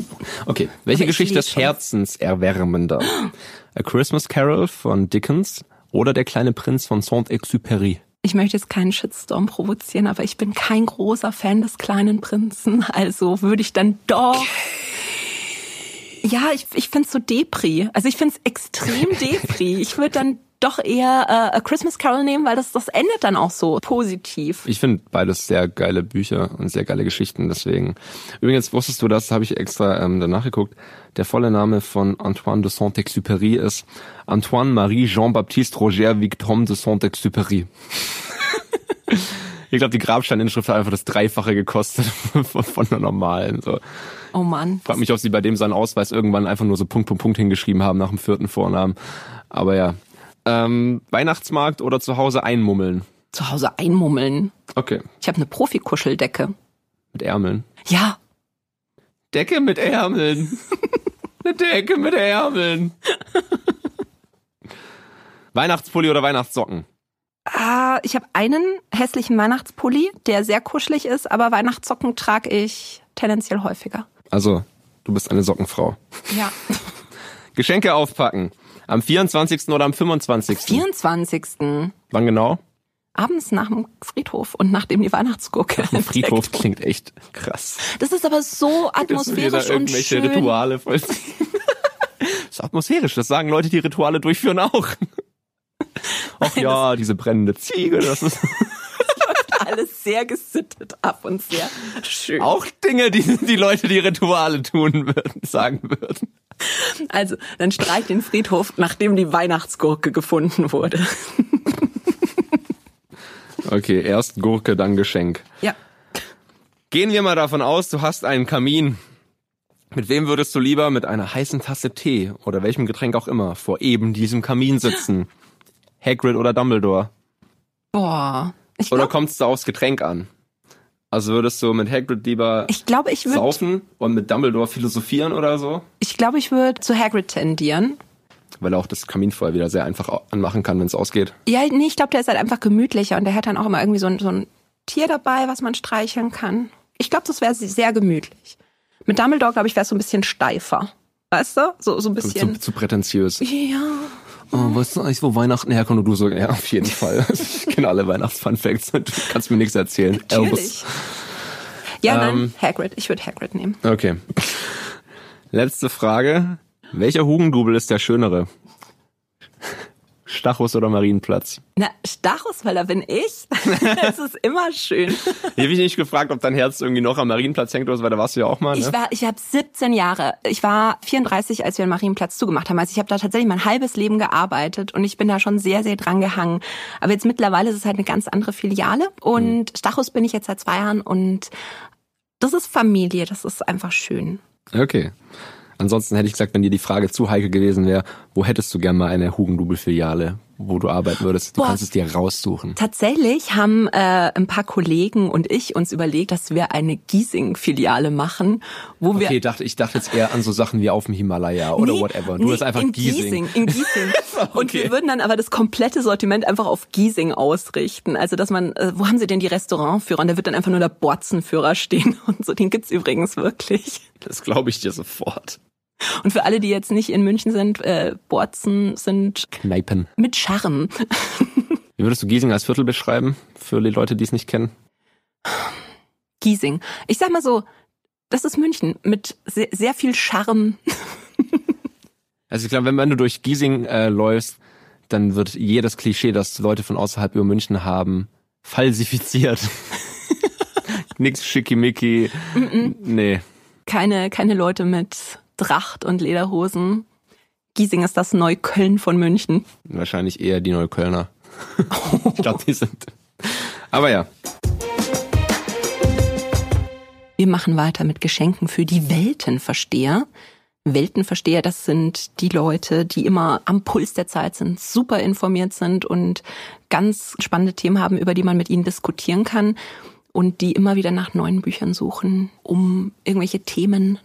Okay, welche Aber Geschichte ist herzenserwärmender? A Christmas Carol von Dickens oder Der kleine Prinz von Saint-Exupéry? Ich möchte jetzt keinen Shitstorm provozieren, aber ich bin kein großer Fan des kleinen Prinzen. Also würde ich dann doch. Ja, ich, ich find's so Depri. Also ich find's extrem Depri. Ich würde dann doch eher äh, A Christmas Carol nehmen, weil das, das endet dann auch so positiv. Ich finde beides sehr geile Bücher und sehr geile Geschichten, deswegen. Übrigens wusstest du das, habe ich extra ähm, danach geguckt. Der volle Name von Antoine de Saint-Exupéry ist Antoine Marie Jean-Baptiste Roger Victor de Saint-Exupéry. ich glaube, die Grabsteininschrift hat einfach das Dreifache gekostet von, der normalen. So. Oh Mann. Frag mich, ob sie bei dem seinen Ausweis irgendwann einfach nur so Punkt, Punkt, Punkt hingeschrieben haben nach dem vierten Vornamen. Aber ja. Ähm, Weihnachtsmarkt oder zu Hause einmummeln? Zu Hause einmummeln. Okay. Ich habe eine Profikuscheldecke. Mit Ärmeln. Ja. Decke mit Ärmeln. Eine Decke mit Ärmeln. Weihnachtspulli oder Weihnachtssocken? Ah, ich habe einen hässlichen Weihnachtspulli, der sehr kuschelig ist, aber Weihnachtssocken trage ich tendenziell häufiger. Also, du bist eine Sockenfrau. Ja. Geschenke aufpacken. Am 24. oder am 25. 24. Wann genau? Abends nach dem Friedhof und nachdem die Weihnachtsgurke Ein Friedhof klingt echt krass. Das ist aber so atmosphärisch da und irgendwelche schön. Rituale vollziehen. das ist atmosphärisch, das sagen Leute, die Rituale durchführen auch. Ach ja, diese brennende Ziege, das ist Alles sehr gesittet ab und sehr schön. auch Dinge, die die Leute, die Rituale tun würden, sagen würden. Also, dann streich den Friedhof, nachdem die Weihnachtsgurke gefunden wurde. Okay, erst Gurke, dann Geschenk. Ja. Gehen wir mal davon aus, du hast einen Kamin. Mit wem würdest du lieber mit einer heißen Tasse Tee oder welchem Getränk auch immer vor eben diesem Kamin sitzen? Hagrid oder Dumbledore? Boah. Ich Oder glaube, kommt es da aufs Getränk an? Also würdest du mit Hagrid lieber ich, glaub, ich würde saufen und mit Dumbledore philosophieren oder so? ich, glaub, ich würd zu Hagrid tendieren. Weil er auch das Kaminfeuer wieder sehr einfach anmachen kann, wenn es ausgeht. Ja, nee, ich glaube, der ist halt einfach gemütlicher und der hat dann auch immer irgendwie so ein, so ein Tier dabei, was man streicheln kann. Ich glaube, das wäre sehr gemütlich. Mit Dumbledore, glaube ich, wäre es so ein bisschen steifer. Weißt du? So, so ein Zu, bisschen. zu prätentiös. ja. Oh, weißt du eigentlich, wo Weihnachten herkommt? Und du so, ja, auf jeden Fall. Ich kenne alle Weihnachts-Fun-Facts. Du kannst mir nichts erzählen. Natürlich. Ja, nein, Ähm. Hagrid. Ich würde Hagrid nehmen. Okay. Letzte Frage. Welcher Hugendubel ist der schönere? Stachus oder Marienplatz? Na, Stachus, weil da bin ich. Es ist immer schön. Hier habe ich nicht gefragt, ob dein Herz irgendwie noch am Marienplatz hängt oder so, weil da warst du ja auch mal, ne? Ich war, ich habe 17 Jahre. Ich war 34, als wir den Marienplatz zugemacht haben. Also ich habe da tatsächlich mein halbes Leben gearbeitet und ich bin da schon sehr, sehr dran gehangen. Aber jetzt mittlerweile ist es halt eine ganz andere Filiale und Stachus bin ich jetzt seit zwei Jahren und das ist Familie. Das ist einfach schön. Okay. Ansonsten hätte ich gesagt, wenn dir die Frage zu heikel gewesen wäre, wo hättest du gern mal eine Hugendubel-Filiale, wo du arbeiten würdest? Du Boah. kannst es dir raussuchen. Tatsächlich haben äh, ein paar Kollegen und ich uns überlegt, dass wir eine Giesing-Filiale machen, wo wir Okay, dachte, ich dachte jetzt eher an so Sachen wie auf dem Himalaya oder Nee, whatever. Du nee, hast einfach in Giesing. In Giesing. Und Okay. wir würden dann aber das komplette Sortiment einfach auf Giesing ausrichten. Also dass man, äh, wo haben sie denn die Restaurantführer? Und da wird dann einfach nur der Borzenführer stehen und so. Den gibt's übrigens wirklich. Das glaube ich dir sofort. Und für alle, die jetzt nicht in München sind, äh, Borzen sind Kneipen. mit Charme. Wie würdest du Giesing als Viertel beschreiben? Für die Leute, die es nicht kennen? Giesing. Ich sag mal so, das ist München mit sehr, sehr viel Charme. Also ich glaube, wenn, wenn du durch Giesing äh, läufst, dann wird jedes Klischee, das Leute von außerhalb über München haben, falsifiziert. Nix schickimicki. Nee. Keine, keine Leute mit Tracht und Lederhosen. Giesing ist das Neukölln von München. Wahrscheinlich eher die Neuköllner. ich glaube, die sind. Aber ja. Wir machen weiter mit Geschenken für die Weltenversteher. Weltenversteher, das sind die Leute, die immer am Puls der Zeit sind, super informiert sind und ganz spannende Themen haben, über die man mit ihnen diskutieren kann und die immer wieder nach neuen Büchern suchen, um irgendwelche Themen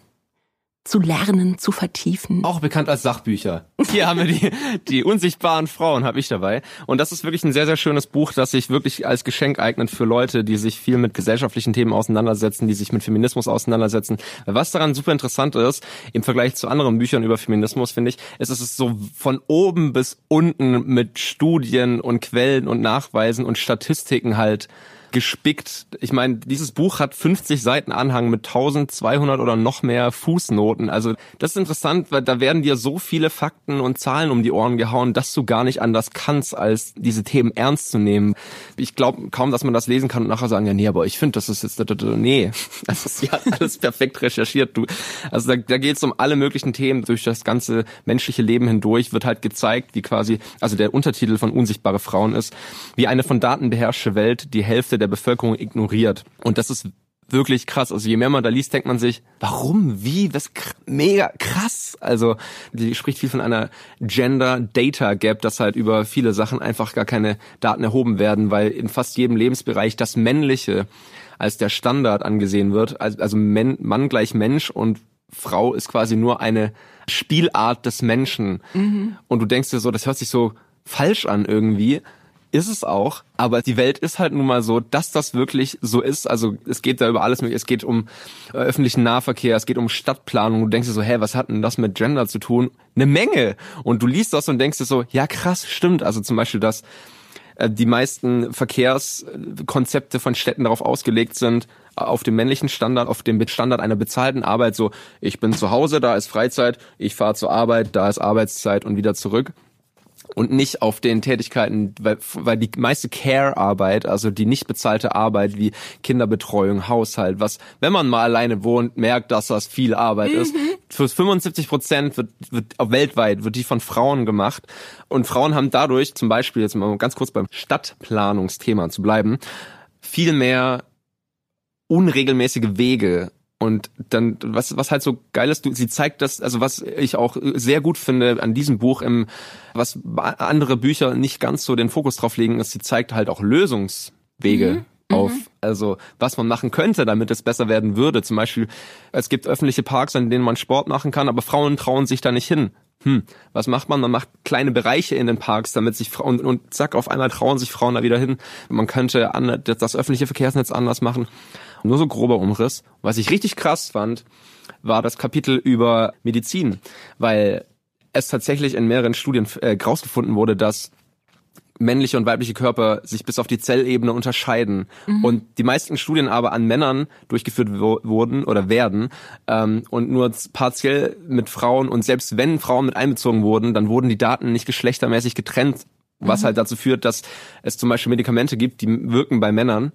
zu lernen, zu vertiefen. Auch bekannt als Sachbücher. Hier haben wir die, die unsichtbaren Frauen, habe ich dabei. Und das ist wirklich ein sehr, sehr schönes Buch, das sich wirklich als Geschenk eignet für Leute, die sich viel mit gesellschaftlichen Themen auseinandersetzen, die sich mit Feminismus auseinandersetzen. Was daran super interessant ist, im Vergleich zu anderen Büchern über Feminismus, finde ich, ist, dass es so von oben bis unten mit Studien und Quellen und Nachweisen und Statistiken halt gespickt. Ich meine, dieses Buch hat 50 Seiten Anhang mit 1200 oder noch mehr Fußnoten. Also das ist interessant, weil da werden dir so viele Fakten und Zahlen um die Ohren gehauen, dass du gar nicht anders kannst, als diese Themen ernst zu nehmen. Ich glaube kaum, dass man das lesen kann und nachher sagen, ja nee, aber ich finde, das ist jetzt, nee, also sie hat alles perfekt recherchiert. Du, also da, da geht es um alle möglichen Themen durch das ganze menschliche Leben hindurch, wird halt gezeigt, wie quasi, also der Untertitel von Unsichtbare Frauen ist, wie eine von Daten beherrschte Welt die Hälfte der Bevölkerung ignoriert. Und das ist wirklich krass. Also je mehr man da liest, denkt man sich, warum, wie, was mega krass. Also die spricht viel von einer Gender Data Gap, dass halt über viele Sachen einfach gar keine Daten erhoben werden, weil in fast jedem Lebensbereich das Männliche als der Standard angesehen wird. Also Mann gleich Mensch und Frau ist quasi nur eine Spielart des Menschen. Mhm. Und du denkst dir so, das hört sich so falsch an irgendwie ist es auch, aber die Welt ist halt nun mal so, dass das wirklich so ist. Also es geht da über alles mögliche. Es geht um äh, öffentlichen Nahverkehr, es geht um Stadtplanung. Du denkst dir so, hä, was hat denn das mit Gender zu tun? Eine Menge. Und du liest das und denkst dir so, ja krass, stimmt. Also zum Beispiel, dass äh, die meisten Verkehrskonzepte von Städten darauf ausgelegt sind, auf dem männlichen Standard, auf dem Standard einer bezahlten Arbeit, so ich bin zu Hause, da ist Freizeit, ich fahre zur Arbeit, da ist Arbeitszeit und wieder zurück und nicht auf den Tätigkeiten, weil, weil die meiste Care-Arbeit, also die nicht bezahlte Arbeit wie Kinderbetreuung, Haushalt, was, wenn man mal alleine wohnt, merkt, dass das viel Arbeit mhm. ist. Für 75 Prozent wird, wird auch weltweit wird die von Frauen gemacht und Frauen haben dadurch zum Beispiel jetzt mal ganz kurz beim Stadtplanungsthema zu bleiben viel mehr unregelmäßige Wege und dann, was, was halt so geil ist, du, sie zeigt das, also was ich auch sehr gut finde an diesem Buch, im, was andere Bücher nicht ganz so den Fokus drauf legen, ist, sie zeigt halt auch Lösungswege. Mhm. auf, mhm. also was man machen könnte, damit es besser werden würde. Zum Beispiel, es gibt öffentliche Parks, an denen man Sport machen kann, aber Frauen trauen sich da nicht hin. Hm, was macht man? Man macht kleine Bereiche in den Parks, damit sich Frauen und zack, auf einmal trauen sich Frauen da wieder hin. Man könnte das öffentliche Verkehrsnetz anders machen. Nur so grober Umriss. Was ich richtig krass fand, war das Kapitel über Medizin, weil es tatsächlich in mehreren Studien äh, rausgefunden wurde, dass männliche und weibliche Körper sich bis auf die Zellebene unterscheiden. Mhm. Und die meisten Studien aber an Männern durchgeführt wurden oder werden ähm, und nur partiell mit Frauen und selbst wenn Frauen mit einbezogen wurden, dann wurden die Daten nicht geschlechtermäßig getrennt, was mhm. halt dazu führt, dass es zum Beispiel Medikamente gibt, die wirken bei Männern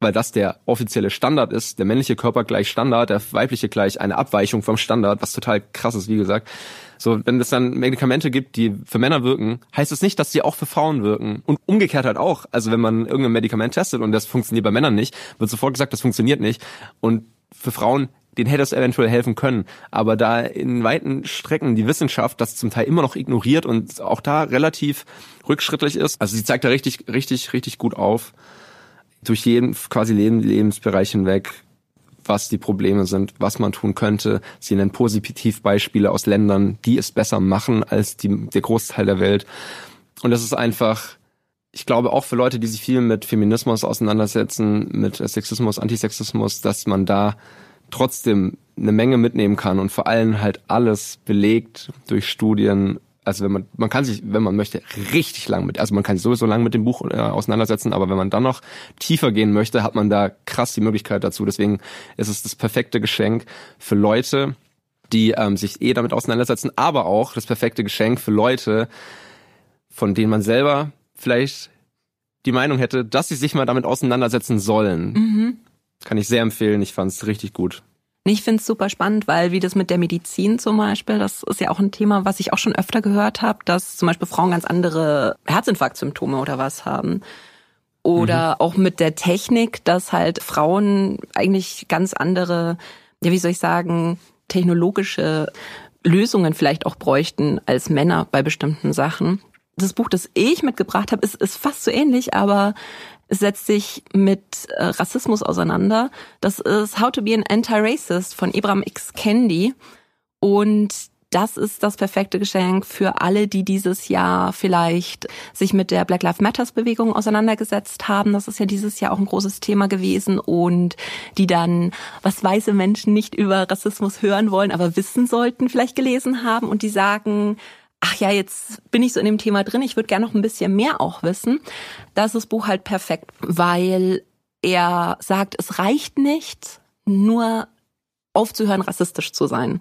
weil das der offizielle Standard ist, der männliche Körper gleich Standard, der weibliche gleich eine Abweichung vom Standard, was total krass ist, wie gesagt. So, wenn es dann Medikamente gibt, die für Männer wirken, heißt es das nicht, dass sie auch für Frauen wirken. Und umgekehrt halt auch. Also wenn man irgendein Medikament testet und das funktioniert bei Männern nicht, wird sofort gesagt, das funktioniert nicht. Und für Frauen den hätte es eventuell helfen können. Aber da in weiten Strecken die Wissenschaft das zum Teil immer noch ignoriert und auch da relativ rückschrittlich ist. Also sie zeigt da richtig, richtig, richtig gut auf durch jeden quasi Lebensbereich hinweg, was die Probleme sind, was man tun könnte. Sie nennen Positivbeispiele aus Ländern, die es besser machen als die, der Großteil der Welt. Und das ist einfach, ich glaube auch für Leute, die sich viel mit Feminismus auseinandersetzen, mit Sexismus, Antisexismus, dass man da trotzdem eine Menge mitnehmen kann und vor allem halt alles belegt durch Studien also wenn man, man kann sich, wenn man möchte, richtig lang mit, also man kann sich sowieso lang mit dem Buch äh, auseinandersetzen, aber wenn man dann noch tiefer gehen möchte, hat man da krass die Möglichkeit dazu. Deswegen ist es das perfekte Geschenk für Leute, die ähm, sich eh damit auseinandersetzen, aber auch das perfekte Geschenk für Leute, von denen man selber vielleicht die Meinung hätte, dass sie sich mal damit auseinandersetzen sollen. Mhm. Kann ich sehr empfehlen. Ich fand es richtig gut. Ich finde es super spannend, weil wie das mit der Medizin zum Beispiel, das ist ja auch ein Thema, was ich auch schon öfter gehört habe, dass zum Beispiel Frauen ganz andere Herzinfarktsymptome oder was haben. Oder mhm. auch mit der Technik, dass halt Frauen eigentlich ganz andere, ja, wie soll ich sagen, technologische Lösungen vielleicht auch bräuchten als Männer bei bestimmten Sachen. Das Buch, das ich mitgebracht habe, ist, ist fast so ähnlich, aber setzt sich mit äh, Rassismus auseinander. Das ist How to be an Anti-Racist von Ibram X. Kendi. Und das ist das perfekte Geschenk für alle, die dieses Jahr vielleicht sich mit der Black Lives Matters Bewegung auseinandergesetzt haben. Das ist ja dieses Jahr auch ein großes Thema gewesen und die dann, was weiße Menschen nicht über Rassismus hören wollen, aber wissen sollten, vielleicht gelesen haben und die sagen, ach ja, jetzt bin ich so in dem Thema drin, ich würde gerne noch ein bisschen mehr auch wissen. Da ist das Buch halt perfekt, weil er sagt, es reicht nicht, nur aufzuhören, rassistisch zu sein.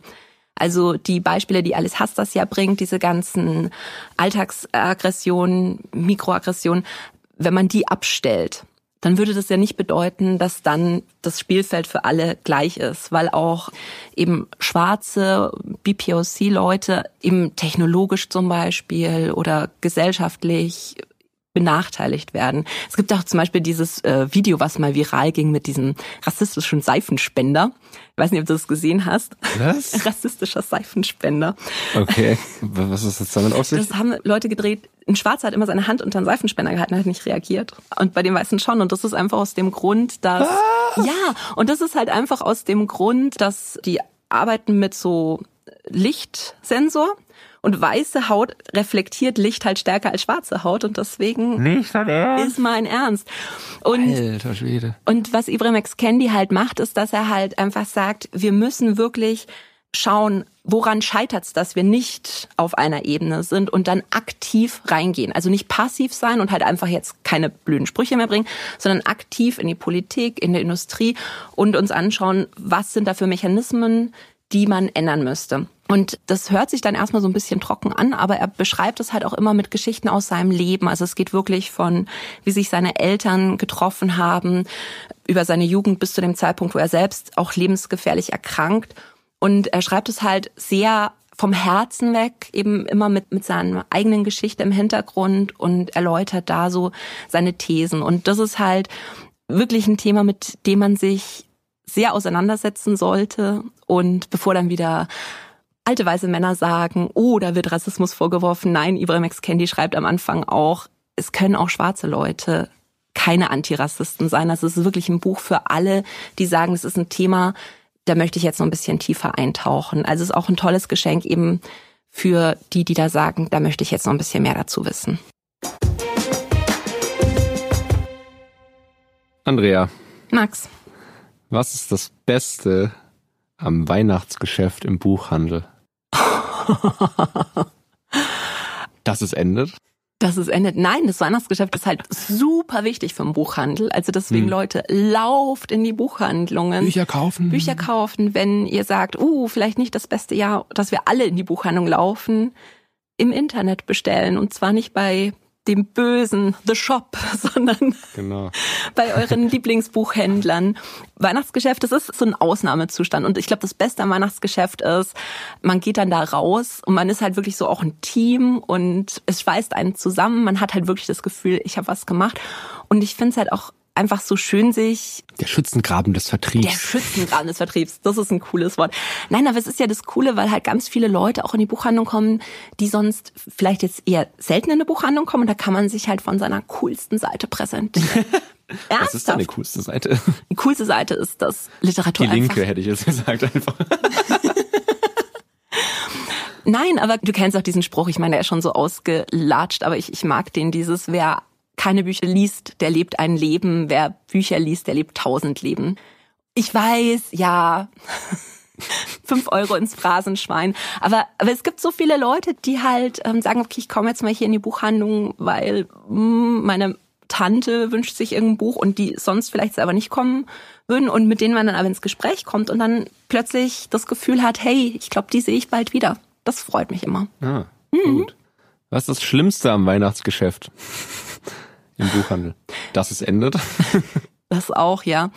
Also die Beispiele, die Alice Hastas ja bringt, diese ganzen Alltagsaggressionen, Mikroaggressionen, wenn man die abstellt, dann würde das ja nicht bedeuten, dass dann das Spielfeld für alle gleich ist, weil auch eben schwarze BPOC-Leute eben technologisch zum Beispiel oder gesellschaftlich benachteiligt werden. Es gibt auch zum Beispiel dieses äh, Video, was mal viral ging mit diesem rassistischen Seifenspender. Ich weiß nicht, ob du das gesehen hast. Was? Rassistischer Seifenspender. Okay. Was ist jetzt damit auf sich? Das haben Leute gedreht. Ein Schwarzer hat immer seine Hand unter den Seifenspender gehalten, hat nicht reagiert. Und bei den Weißen schon. Und das ist einfach aus dem Grund, dass, ah. ja, und das ist halt einfach aus dem Grund, dass die arbeiten mit so Lichtsensor und weiße Haut reflektiert Licht halt stärker als schwarze Haut und deswegen Nicht ist mein Ernst. Und, Alter Schwede. und was Ibrahim X. Kendi halt macht, ist, dass er halt einfach sagt, wir müssen wirklich schauen, woran scheitert's, dass wir nicht auf einer Ebene sind und dann aktiv reingehen. Also nicht passiv sein und halt einfach jetzt keine blöden Sprüche mehr bringen, sondern aktiv in die Politik, in der Industrie und uns anschauen, was sind da für Mechanismen, die man ändern müsste. Und das hört sich dann erstmal so ein bisschen trocken an, aber er beschreibt es halt auch immer mit Geschichten aus seinem Leben. Also es geht wirklich von, wie sich seine Eltern getroffen haben, über seine Jugend bis zu dem Zeitpunkt, wo er selbst auch lebensgefährlich erkrankt. Und er schreibt es halt sehr vom Herzen weg, eben immer mit, mit seiner eigenen Geschichte im Hintergrund und erläutert da so seine Thesen. Und das ist halt wirklich ein Thema, mit dem man sich sehr auseinandersetzen sollte. Und bevor dann wieder alte weiße Männer sagen, oh, da wird Rassismus vorgeworfen. Nein, Ibrahim X. Kendi schreibt am Anfang auch, es können auch schwarze Leute keine Antirassisten sein. Das ist wirklich ein Buch für alle, die sagen, es ist ein Thema, da möchte ich jetzt noch ein bisschen tiefer eintauchen. Also es ist auch ein tolles Geschenk eben für die, die da sagen, da möchte ich jetzt noch ein bisschen mehr dazu wissen. Andrea. Max. Was ist das Beste am Weihnachtsgeschäft im Buchhandel? Dass es endet? Dass es endet. Nein, das Weihnachtsgeschäft ist halt super wichtig für den Buchhandel. Also deswegen, hm. Leute, lauft in die Buchhandlungen. Bücher kaufen. Bücher kaufen, wenn ihr sagt, uh, vielleicht nicht das beste Jahr, dass wir alle in die Buchhandlung laufen, im Internet bestellen. Und zwar nicht bei dem bösen The Shop, sondern genau. bei euren Lieblingsbuchhändlern. Weihnachtsgeschäft, das ist so ein Ausnahmezustand. Und ich glaube, das Beste am Weihnachtsgeschäft ist, man geht dann da raus und man ist halt wirklich so auch ein Team und es schweißt einen zusammen. Man hat halt wirklich das Gefühl, ich habe was gemacht. Und ich finde es halt auch einfach so schön sich. Der Schützengraben des Vertriebs. Der Schützengraben des Vertriebs, das ist ein cooles Wort. Nein, aber es ist ja das Coole, weil halt ganz viele Leute auch in die Buchhandlung kommen, die sonst vielleicht jetzt eher selten in eine Buchhandlung kommen. Und da kann man sich halt von seiner coolsten Seite präsentieren. Was ist deine coolste Seite? Die coolste Seite ist das Literatur. Die linke, hätte ich jetzt gesagt, einfach. Nein, aber du kennst auch diesen Spruch, ich meine, der ist schon so ausgelatscht, aber ich, ich mag den, dieses, wer keine Bücher liest, der lebt ein Leben. Wer Bücher liest, der lebt tausend Leben. Ich weiß, ja, fünf Euro ins Phrasenschwein. Aber, aber es gibt so viele Leute, die halt ähm, sagen, okay, ich komme jetzt mal hier in die Buchhandlung, weil mh, hm, meine Tante wünscht sich irgendein Buch und die sonst vielleicht selber nicht kommen würden und mit denen man dann aber ins Gespräch kommt und dann plötzlich das Gefühl hat, hey, ich glaube, die sehe ich bald wieder. Das freut mich immer. Ah, mhm. gut. Was ist das Schlimmste am Weihnachtsgeschäft? im Buchhandel. Dass es endet? das auch, ja.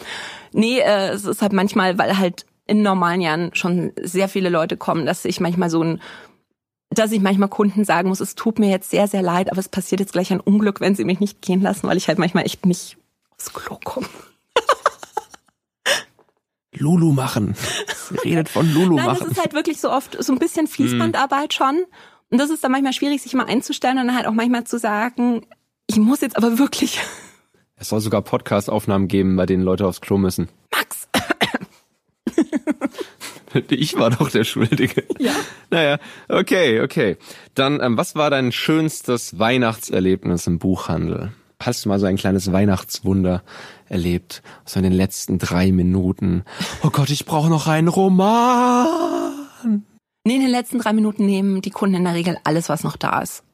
Nee, äh, es ist halt manchmal, weil halt in normalen Jahren schon sehr viele Leute kommen, dass ich manchmal so ein dass ich manchmal Kunden sagen muss, es tut mir jetzt sehr, sehr leid, aber es passiert jetzt gleich ein Unglück, wenn sie mich nicht gehen lassen, weil ich halt manchmal echt nicht aufs Klo komme. Lulu machen. Sie redet von Lulu Nein, machen. Das ist halt wirklich so oft so ein bisschen Fließbandarbeit schon. Und das ist dann manchmal schwierig, sich mal einzustellen und dann halt auch manchmal zu sagen, ich muss jetzt aber wirklich. Es soll sogar Podcast-Aufnahmen geben, bei denen Leute aufs Klo müssen. Max! ich war doch der Schuldige. Ja. Naja, okay, okay. Dann, ähm, was war dein schönstes Weihnachtserlebnis im Buchhandel? Hast du mal so ein kleines Weihnachtswunder erlebt? So in den letzten drei Minuten. Oh Gott, ich brauche noch einen Roman. Nee, in den letzten drei Minuten nehmen die Kunden in der Regel alles, was noch da ist.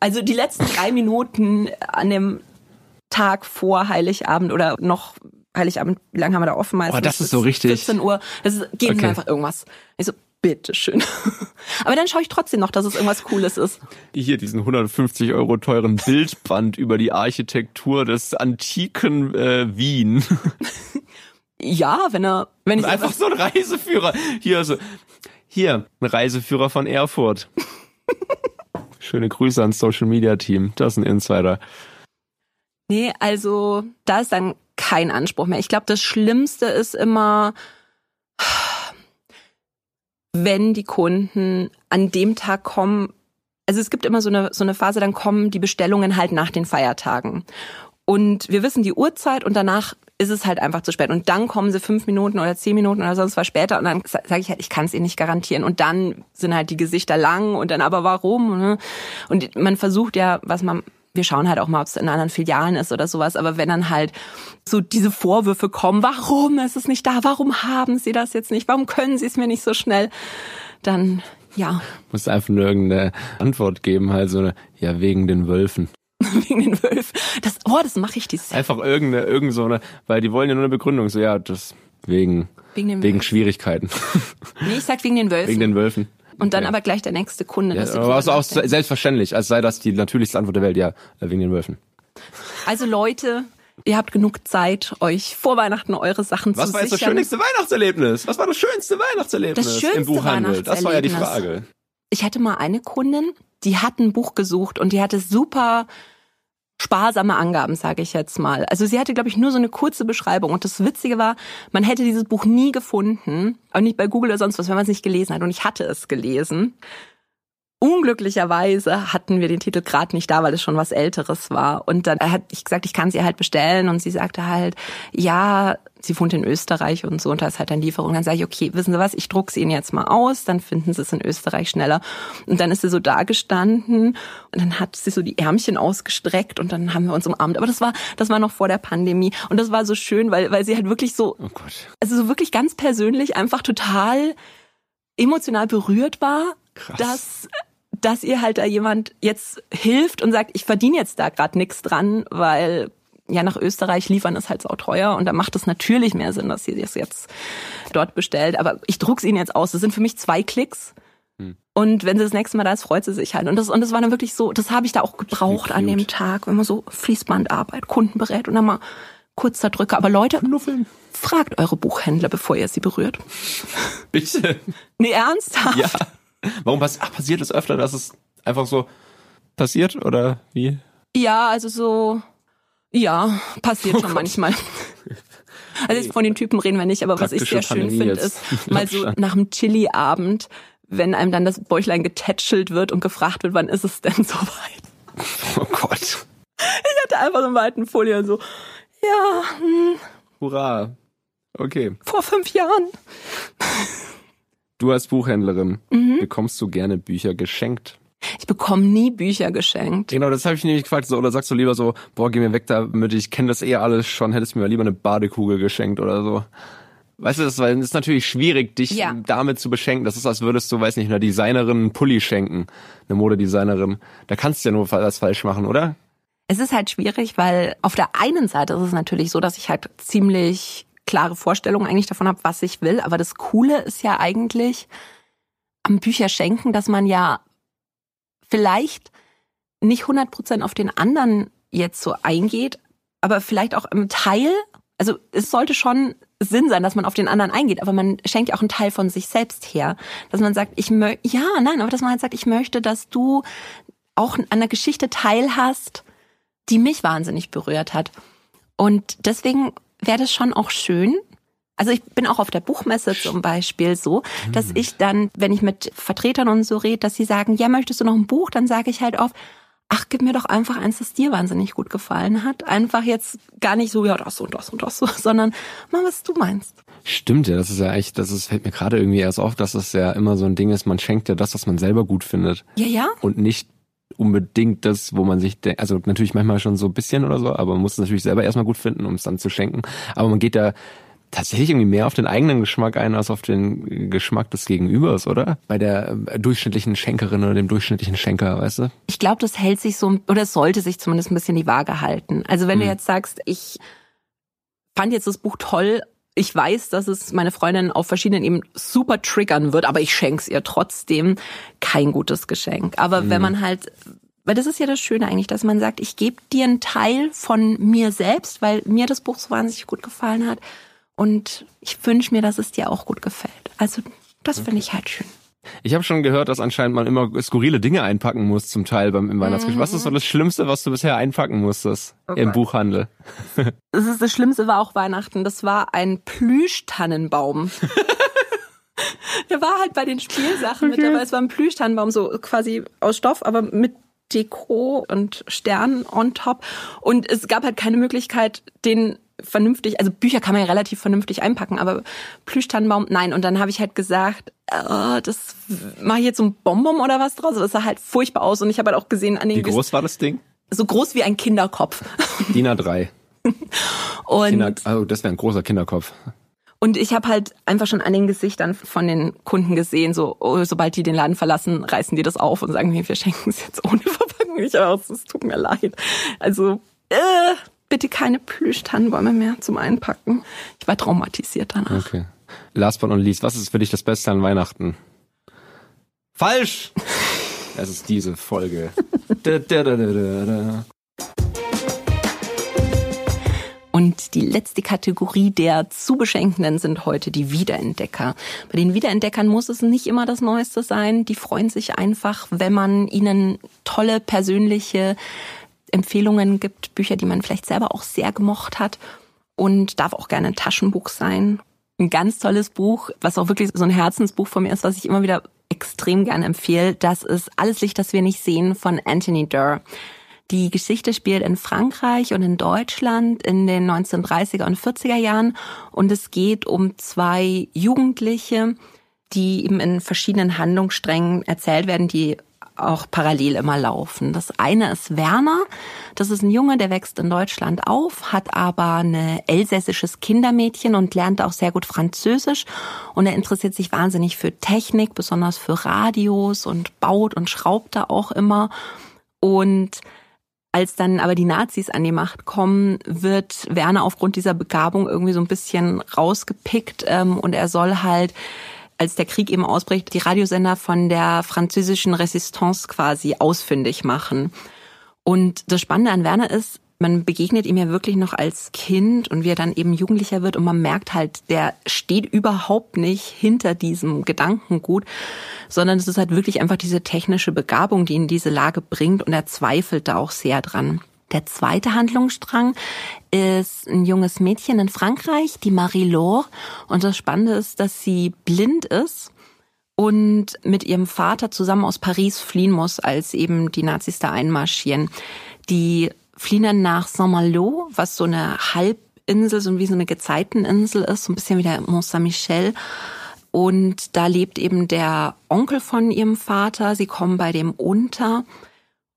Also die letzten drei Minuten an dem Tag vor Heiligabend oder noch Heiligabend, wie lange haben wir da offen meistens? Oh, das ist so richtig. 17 Uhr. Das ist, geben Okay. wir einfach irgendwas. Ich so, bitteschön. Aber dann schaue ich trotzdem noch, dass es irgendwas Cooles ist. Hier diesen 150 Euro teuren Bildband über die Architektur des antiken äh, Wien. Ja, wenn er, wenn ich einfach so ein Reiseführer. Hier, so, hier, ein Reiseführer von Erfurt. Schöne Grüße ans Social Media Team. Das ist ein Insider. Nee, also da ist dann kein Anspruch mehr. Ich glaube, das Schlimmste ist immer, wenn die Kunden an dem Tag kommen. Also es gibt immer so eine, so eine Phase, dann kommen die Bestellungen halt nach den Feiertagen. Und wir wissen die Uhrzeit und danach ist es halt einfach zu spät. Und dann kommen sie fünf Minuten oder zehn Minuten oder sonst was später und dann sage ich halt, ich kann es ihnen nicht garantieren. Und dann sind halt die Gesichter lang und dann aber warum? ne? Und man versucht ja, was man wir schauen halt auch mal, ob es in anderen Filialen ist oder sowas, aber wenn dann halt so diese Vorwürfe kommen, warum ist es nicht da, warum haben sie das jetzt nicht, warum können sie es mir nicht so schnell, dann ja, Muss einfach nur irgendeine Antwort geben, halt so eine, ja, wegen den Wölfen. wegen den Wölfen. Das, oh, das mache ich dieses Jahr. Einfach irgendeine, irgend so eine, weil die wollen ja nur eine Begründung. So, ja, das wegen, Wegen wegen. Schwierigkeiten. Nee, ich sag wegen den Wölfen. wegen den Wölfen. und dann Ja. aber gleich der nächste Kunde. Ja, aber also auch selbstverständlich, als sei das die natürlichste Antwort der Welt, ja, äh, wegen den Wölfen. Also Leute, ihr habt genug Zeit, euch vor Weihnachten eure Sachen Was zu war jetzt das sichern. schönste Weihnachtserlebnis? Was war das schönste Weihnachtserlebnis Das schönste im Buchhandel? Das war ja die. Frage. Ich hatte mal eine Kundin, die hat ein Buch gesucht und die hatte super sparsame Angaben, sage ich jetzt mal. Also sie hatte, glaube ich, nur so eine kurze Beschreibung. Und das Witzige war, man hätte dieses Buch nie gefunden, auch nicht bei Google oder sonst was, wenn man es nicht gelesen hat. Und ich hatte es gelesen. Unglücklicherweise hatten wir den Titel gerade nicht da, weil es schon was Älteres war. Und dann hat ich gesagt, ich kann sie halt bestellen. Und sie sagte halt, ja, sie wohnt in Österreich und so. Und da ist halt dann Lieferung. Dann sage ich, okay, wissen Sie was, ich druck's Ihnen jetzt mal aus, dann finden Sie es in Österreich schneller. Und dann ist sie so da gestanden und dann hat sie so die Ärmchen ausgestreckt und dann haben wir uns umarmt. Aber das war, das war noch vor der Pandemie. Und das war so schön, weil, weil sie halt wirklich so, Oh Gott. also so wirklich ganz persönlich einfach total emotional berührt war, Krass. dass dass ihr halt da jemand jetzt hilft und sagt, ich verdiene jetzt da gerade nichts dran, weil ja nach Österreich liefern ist halt sau teuer und da macht es natürlich mehr Sinn, dass ihr das jetzt dort bestellt. Aber ich druck's ihnen jetzt aus. Das sind für mich zwei Klicks. Hm. Und wenn sie das nächste Mal da ist, freut sie sich halt. Und das, und das war dann wirklich so, das habe ich da auch gebraucht an dem. Tag, wenn man so Fließbandarbeit, Kunden berät und dann mal kurzer Drücker. Aber Leute, Knuffeln. fragt eure Buchhändler, bevor ihr sie berührt. Bitte. Nee, ernsthaft? Ja. Warum pass Ach, passiert es öfter, dass es einfach so passiert oder wie? Ja, also so, ja, passiert Oh schon Gott. manchmal. Also von den Typen reden wir nicht, aber was ich sehr schön finde, ist mal so nach dem Chili-Abend, wenn einem dann das Bäuchlein getätschelt wird und gefragt wird, wann ist es denn soweit? Oh Gott. Ich hatte einfach so einen weiten Folie und so, ja, hm, Hurra. Okay. vor fünf Jahren. Du als Buchhändlerin, Mhm. bekommst du gerne Bücher geschenkt? Ich bekomme nie Bücher geschenkt. Genau, das habe ich nämlich gefragt. So, oder sagst du lieber so, boah, geh mir weg damit, ich kenne das eh alles schon, hättest mir mal lieber eine Badekugel geschenkt oder so. Weißt du, das weil es ist natürlich schwierig, dich Ja. damit zu beschenken. Das ist, als würdest du, weiß nicht, einer Designerin einen Pulli schenken. Eine Modedesignerin. Da kannst du ja nur was falsch machen, oder? Es ist halt schwierig, weil auf der einen Seite ist es natürlich so, dass ich halt ziemlich klare Vorstellungen eigentlich davon habe, was ich will. Aber das Coole ist ja eigentlich am Bücherschenken, dass man ja vielleicht nicht 100 Prozent auf den anderen jetzt so eingeht, aber vielleicht auch im Teil, also es sollte schon Sinn sein, dass man auf den anderen eingeht, aber man schenkt ja auch einen Teil von sich selbst her, dass man sagt, ich möchte, ja, nein, aber dass man halt sagt, ich möchte, dass du auch an einer Geschichte teilhast, die mich wahnsinnig berührt hat. Und deswegen wäre das schon auch schön. Also ich bin auch auf der Buchmesse zum Beispiel so, dass ich dann, wenn ich mit Vertretern und so rede, dass sie sagen, ja, möchtest du noch ein Buch? Dann sage ich halt oft, ach, gib mir doch einfach eins, das dir wahnsinnig gut gefallen hat. Einfach jetzt gar nicht so, ja, das und das und das so, sondern mal, was du meinst. Stimmt ja, das ist ja echt, das ist, fällt mir gerade irgendwie erst auf, dass es ja immer so ein Ding ist, man schenkt ja das, was man selber gut findet. Ja, ja. Und nicht unbedingt das, wo man sich denkt, also natürlich manchmal schon so ein bisschen oder so, aber man muss es natürlich selber erstmal gut finden, um es dann zu schenken. Aber man geht da tatsächlich irgendwie mehr auf den eigenen Geschmack ein als auf den Geschmack des Gegenübers, oder? Bei der äh, durchschnittlichen Schenkerin oder dem durchschnittlichen Schenker, weißt du? Ich glaube, das hält sich so, oder sollte sich zumindest ein bisschen die Waage halten. Also wenn hm. du jetzt sagst, ich fand jetzt das Buch toll, ich weiß, dass es meine Freundin auf verschiedenen Ebenen super triggern wird, aber ich schenk's ihr trotzdem kein gutes Geschenk. Aber hm. wenn man halt weil das ist ja das Schöne eigentlich, dass man sagt, ich gebe dir einen Teil von mir selbst, weil mir das Buch so wahnsinnig gut gefallen hat. Und ich wünsche mir, dass es dir auch gut gefällt. Also das okay. finde ich halt schön. Ich habe schon gehört, dass anscheinend man immer skurrile Dinge einpacken muss, zum Teil beim im Weihnachtsgeschenk. Mhm. Was ist so das Schlimmste, was du bisher einpacken musstest oh im Buchhandel? Das ist das Schlimmste war auch Weihnachten. Das war ein Plüschtannenbaum. Der war halt bei den Spielsachen okay. mit dabei. Es war ein Plüschtannenbaum, so quasi aus Stoff, aber mit Deko und Sternen on top. Und es gab halt keine Möglichkeit, den vernünftig, also Bücher kann man ja relativ vernünftig einpacken, aber Plüschtannenbaum, nein. Und dann habe ich halt gesagt, äh, das mache ich jetzt so ein Bonbon oder was draus. Das sah halt furchtbar aus. Und ich habe halt auch gesehen an den... Wie groß war das Ding? So groß wie ein Kinderkopf. DIN A3. und Kinder, oh, das wäre ein großer Kinderkopf. Und ich habe halt einfach schon an den Gesichtern von den Kunden gesehen, so oh, sobald die den Laden verlassen, reißen die das auf und sagen mir, wir schenken es jetzt ohne Verpackung nicht aus. Es tut mir leid. Also äh, bitte keine Plüschtannenbäume mehr zum Einpacken. Ich war traumatisiert danach. Okay. Last but not least, was ist für dich das Beste an Weihnachten? Falsch! Es ist diese Folge. da, da, da, und die letzte Kategorie der zu Beschenkenden sind heute die Wiederentdecker. Bei den Wiederentdeckern muss es nicht immer das Neueste sein. Die freuen sich einfach, wenn man ihnen tolle persönliche Empfehlungen gibt, Bücher, die man vielleicht selber auch sehr gemocht hat und darf auch gerne ein Taschenbuch sein. Ein ganz tolles Buch, was auch wirklich so ein Herzensbuch von mir ist, was ich immer wieder extrem gerne empfehle. Das ist Alles Licht, das wir nicht sehen von Anthony Durr. Die Geschichte spielt in Frankreich und in Deutschland in den 1930er und 40er Jahren und es geht um zwei Jugendliche, die eben in verschiedenen Handlungssträngen erzählt werden, die auch parallel immer laufen. Das eine ist Werner. Das ist ein Junge, der wächst in Deutschland auf, hat aber ein elsässisches Kindermädchen und lernt auch sehr gut Französisch. Und er interessiert sich wahnsinnig für Technik, besonders für Radios und baut und schraubt da auch immer. Und als dann aber die Nazis an die Macht kommen, wird Werner aufgrund dieser Begabung irgendwie so ein bisschen rausgepickt ähm, und er soll halt als der Krieg eben ausbricht, die Radiosender von der französischen Resistance quasi ausfindig machen. Und das Spannende an Werner ist, man begegnet ihm ja wirklich noch als Kind und wie er dann eben Jugendlicher wird und man merkt halt, der steht überhaupt nicht hinter diesem Gedankengut, sondern es ist halt wirklich einfach diese technische Begabung, die ihn in diese Lage bringt und er zweifelt da auch sehr dran. Der zweite Handlungsstrang ist ein junges Mädchen in Frankreich, die Marie-Laure. Und das Spannende ist, dass sie blind ist und mit ihrem Vater zusammen aus Paris fliehen muss, als eben die Nazis da einmarschieren. Die fliehen dann nach Saint-Malo, was so eine Halbinsel, so wie so eine Gezeiteninsel ist, so ein bisschen wie der Mont Saint-Michel. Und da lebt eben der Onkel von ihrem Vater. Sie kommen bei dem unter.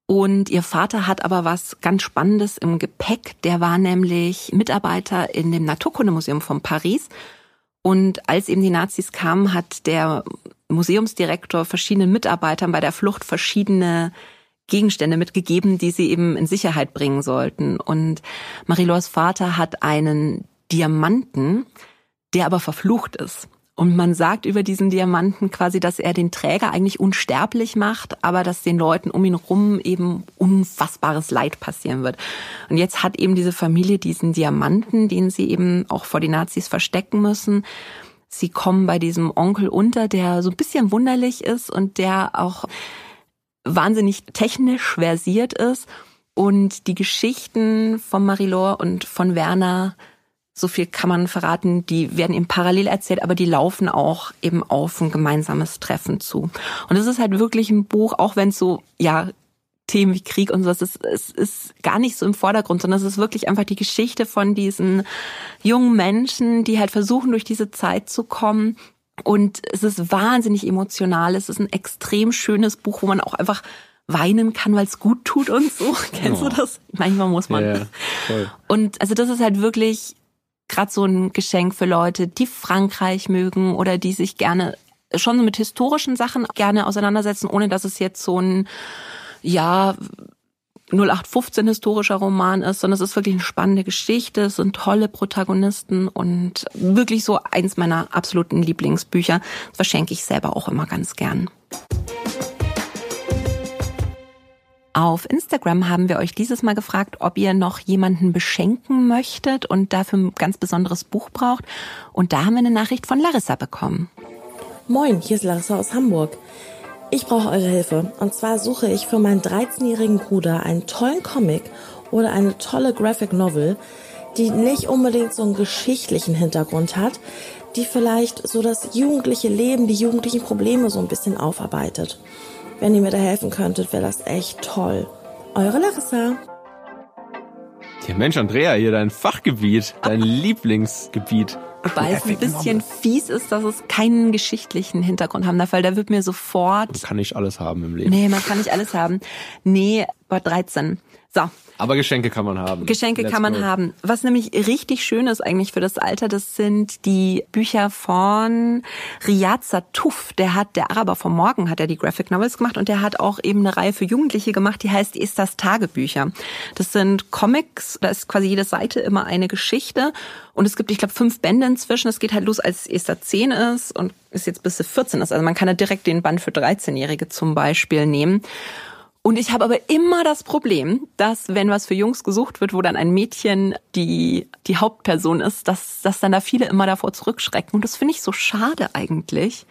Und ihr Vater hat aber was ganz Spannendes im Gepäck. Der war nämlich Mitarbeiter in dem Naturkundemuseum von Paris. Und als eben die Nazis kamen, hat der Museumsdirektor verschiedenen Mitarbeitern bei der Flucht verschiedene Gegenstände mitgegeben, die sie eben in Sicherheit bringen sollten. Und Marie-Laures Vater hat einen Diamanten, der aber verflucht ist. Und man sagt über diesen Diamanten quasi, dass er den Träger eigentlich unsterblich macht, aber dass den Leuten um ihn rum eben unfassbares Leid passieren wird. Und jetzt hat eben diese Familie diesen Diamanten, den sie eben auch vor die Nazis verstecken müssen. Sie kommen bei diesem Onkel unter, der so ein bisschen wunderlich ist und der auch wahnsinnig technisch versiert ist und die Geschichten von Marilor und von Werner, so viel kann man verraten, die werden eben parallel erzählt, aber die laufen auch eben auf ein gemeinsames Treffen zu. Und es ist halt wirklich ein Buch, auch wenn es so, ja, Themen wie Krieg und sowas, es, es ist gar nicht so im Vordergrund, sondern es ist wirklich einfach die Geschichte von diesen jungen Menschen, die halt versuchen, durch diese Zeit zu kommen und es ist wahnsinnig emotional. Es ist ein extrem schönes Buch, wo man auch einfach weinen kann, weil es gut tut und so. Kennst oh. du das? Manchmal muss man. Ja, voll. Und also das ist halt wirklich gerade so ein Geschenk für Leute, die Frankreich mögen oder die sich gerne schon mit historischen Sachen gerne auseinandersetzen, ohne dass es jetzt so ein, ja, 0815 historischer Roman ist, sondern es ist wirklich eine spannende Geschichte, es sind tolle Protagonisten und wirklich so eins meiner absoluten Lieblingsbücher. Das verschenke ich selber auch immer ganz gern. Auf Instagram haben wir euch dieses Mal gefragt, ob ihr noch jemanden beschenken möchtet und dafür ein ganz besonderes Buch braucht. Und da haben wir eine Nachricht von Larissa bekommen. Moin, hier ist Larissa aus Hamburg. Ich brauche eure Hilfe. Und zwar suche ich für meinen 13-jährigen Bruder einen tollen Comic oder eine tolle Graphic Novel, die nicht unbedingt so einen geschichtlichen Hintergrund hat, die vielleicht so das jugendliche Leben, die jugendlichen Probleme so ein bisschen aufarbeitet. Wenn ihr mir da helfen könntet, wäre das echt toll. Eure Larissa. Ja, Mensch, Andrea, hier dein Fachgebiet, dein Lieblingsgebiet. Wobei es ein bisschen fies ist, dass es keinen geschichtlichen Hintergrund haben darf, weil da wird mir sofort. Man kann nicht alles haben im Leben. Nee, man kann nicht alles haben. Nee, bei 13. So, Aber Geschenke kann man haben. Geschenke Let's kann man go. haben. Was nämlich richtig schön ist eigentlich für das Alter, das sind die Bücher von Riyad Sattouf. Der hat, der Araber vom Morgen hat er die Graphic Novels gemacht und der hat auch eben eine Reihe für Jugendliche gemacht, die heißt Esters Tagebücher. Das sind Comics, da ist quasi jede Seite immer eine Geschichte und es gibt, ich glaube, fünf Bände inzwischen. Es geht halt los, als Esther 10 ist und ist jetzt bis sie 14 ist. Also man kann da direkt den Band für 13-Jährige zum Beispiel nehmen. Und ich habe aber immer das Problem, dass wenn was für Jungs gesucht wird, wo dann ein Mädchen die, die Hauptperson ist, dass, dass dann da viele immer davor zurückschrecken. Und das finde ich so schade eigentlich.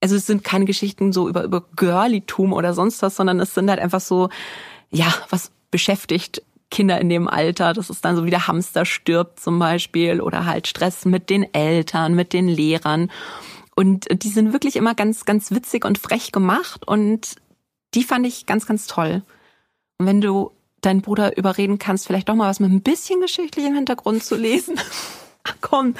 Also es sind keine Geschichten so über, über Girlitum oder sonst was, sondern es sind halt einfach so, ja, was beschäftigt Kinder in dem Alter. Das ist dann so wie der Hamster stirbt zum Beispiel oder halt Stress mit den Eltern, mit den Lehrern. Und die sind wirklich immer ganz, ganz witzig und frech gemacht und die fand ich ganz, ganz toll. Und wenn du deinen Bruder überreden kannst, vielleicht doch mal was mit ein bisschen geschichtlichem Hintergrund zu lesen. Komm,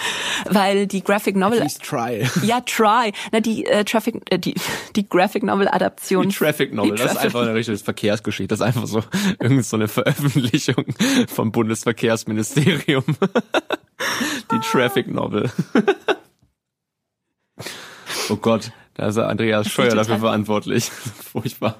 weil die Graphic Novel, Please try. ja, try, na die äh, Traffic, äh, die die Graphic Novel Adaption, Die Traffic Novel, Die das ist Traffic- einfach eine richtige Verkehrsgeschichte. Das ist einfach so irgend so eine Veröffentlichung vom Bundesverkehrsministerium. Die Traffic Novel. Oh Gott, da ist Andreas Scheuer dafür verantwortlich. Furchtbar.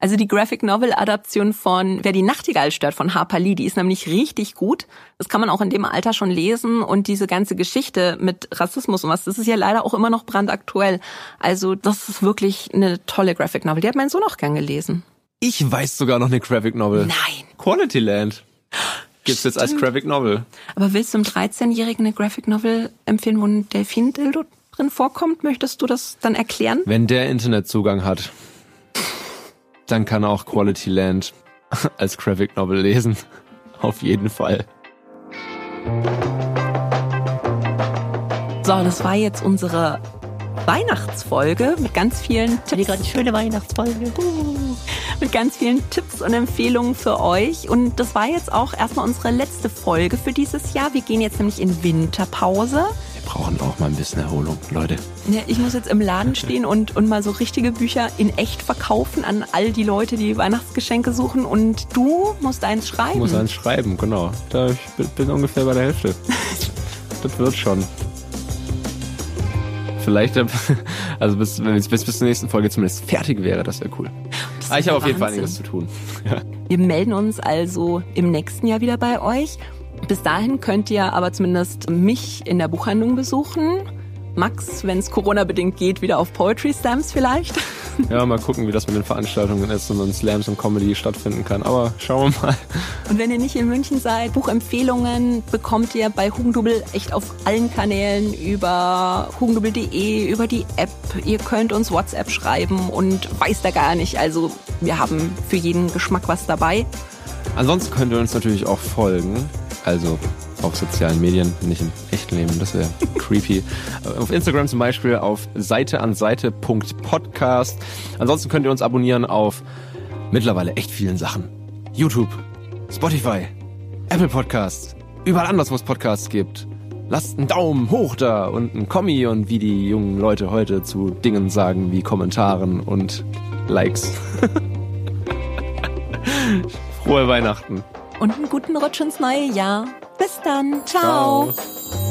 Also die Graphic Novel Adaption von Wer die Nachtigall stört von Harper Lee, die ist nämlich richtig gut. Das kann man auch in dem Alter schon lesen und diese ganze Geschichte mit Rassismus und was, das ist ja leider auch immer noch brandaktuell. Also das ist wirklich eine tolle Graphic Novel. Die hat mein Sohn auch gern gelesen. Ich weiß sogar noch eine Graphic Novel. Nein. Quality Land. Gibt's jetzt als Graphic Novel. Aber willst du einem 13-Jährigen eine Graphic Novel empfehlen, wo ein Delfin-Dildo drin vorkommt? Möchtest du das dann erklären? Wenn der Internetzugang hat, dann kann er auch Quality Land als Graphic Novel lesen. Auf jeden Fall. So, das war jetzt unsere Weihnachtsfolge mit ganz vielen Tipps. gerade schöne Weihnachtsfolge. mit ganz vielen Tipps und Empfehlungen für euch. Und das war jetzt auch erstmal unsere letzte Folge für dieses Jahr. Wir gehen jetzt nämlich in Winterpause. Wir brauchen auch mal ein bisschen Erholung, Leute. Ja, Ich muss jetzt im Laden stehen und, und mal so richtige Bücher in echt verkaufen an all die Leute, die Weihnachtsgeschenke suchen. Und du musst eins Ich schreiben. muss eins schreiben, genau. Da, ich bin, ungefähr bei der Hälfte. das wird schon. Vielleicht, äh, also bis, wenn es bis, bis zur nächsten Folge zumindest fertig wäre, das wäre cool. Das Aber ich habe auf jeden Fall einiges zu tun. Wir melden uns also im nächsten Jahr wieder bei euch. Bis dahin könnt ihr aber zumindest mich in der Buchhandlung besuchen. Max, wenn es Corona-bedingt geht, wieder auf Poetry Stamps vielleicht. Ja, mal gucken, wie das mit den Veranstaltungen ist und Slams und Comedy stattfinden kann. Aber schauen wir mal. Und wenn ihr nicht in München seid, Buchempfehlungen bekommt ihr bei Hugendubel echt auf allen Kanälen über hugendubel.de, über die App. Ihr könnt uns WhatsApp schreiben und weiß da gar nicht. Also wir haben für jeden Geschmack was dabei. Ansonsten könnt ihr uns natürlich auch folgen. Also auf sozialen Medien, nicht im echten Leben, das wäre creepy. Auf Instagram zum Beispiel auf seiteanseite.podcast. Ansonsten könnt ihr uns abonnieren auf mittlerweile echt vielen Sachen. YouTube, Spotify, Apple Podcasts, überall anders, wo es Podcasts gibt. Lasst einen Daumen hoch da und einen Kommi und wie die jungen Leute heute zu Dingen sagen wie Kommentaren und Likes. Frohe Weihnachten. Und einen guten Rutsch ins neue Jahr. Bis dann. Ciao. Ciao.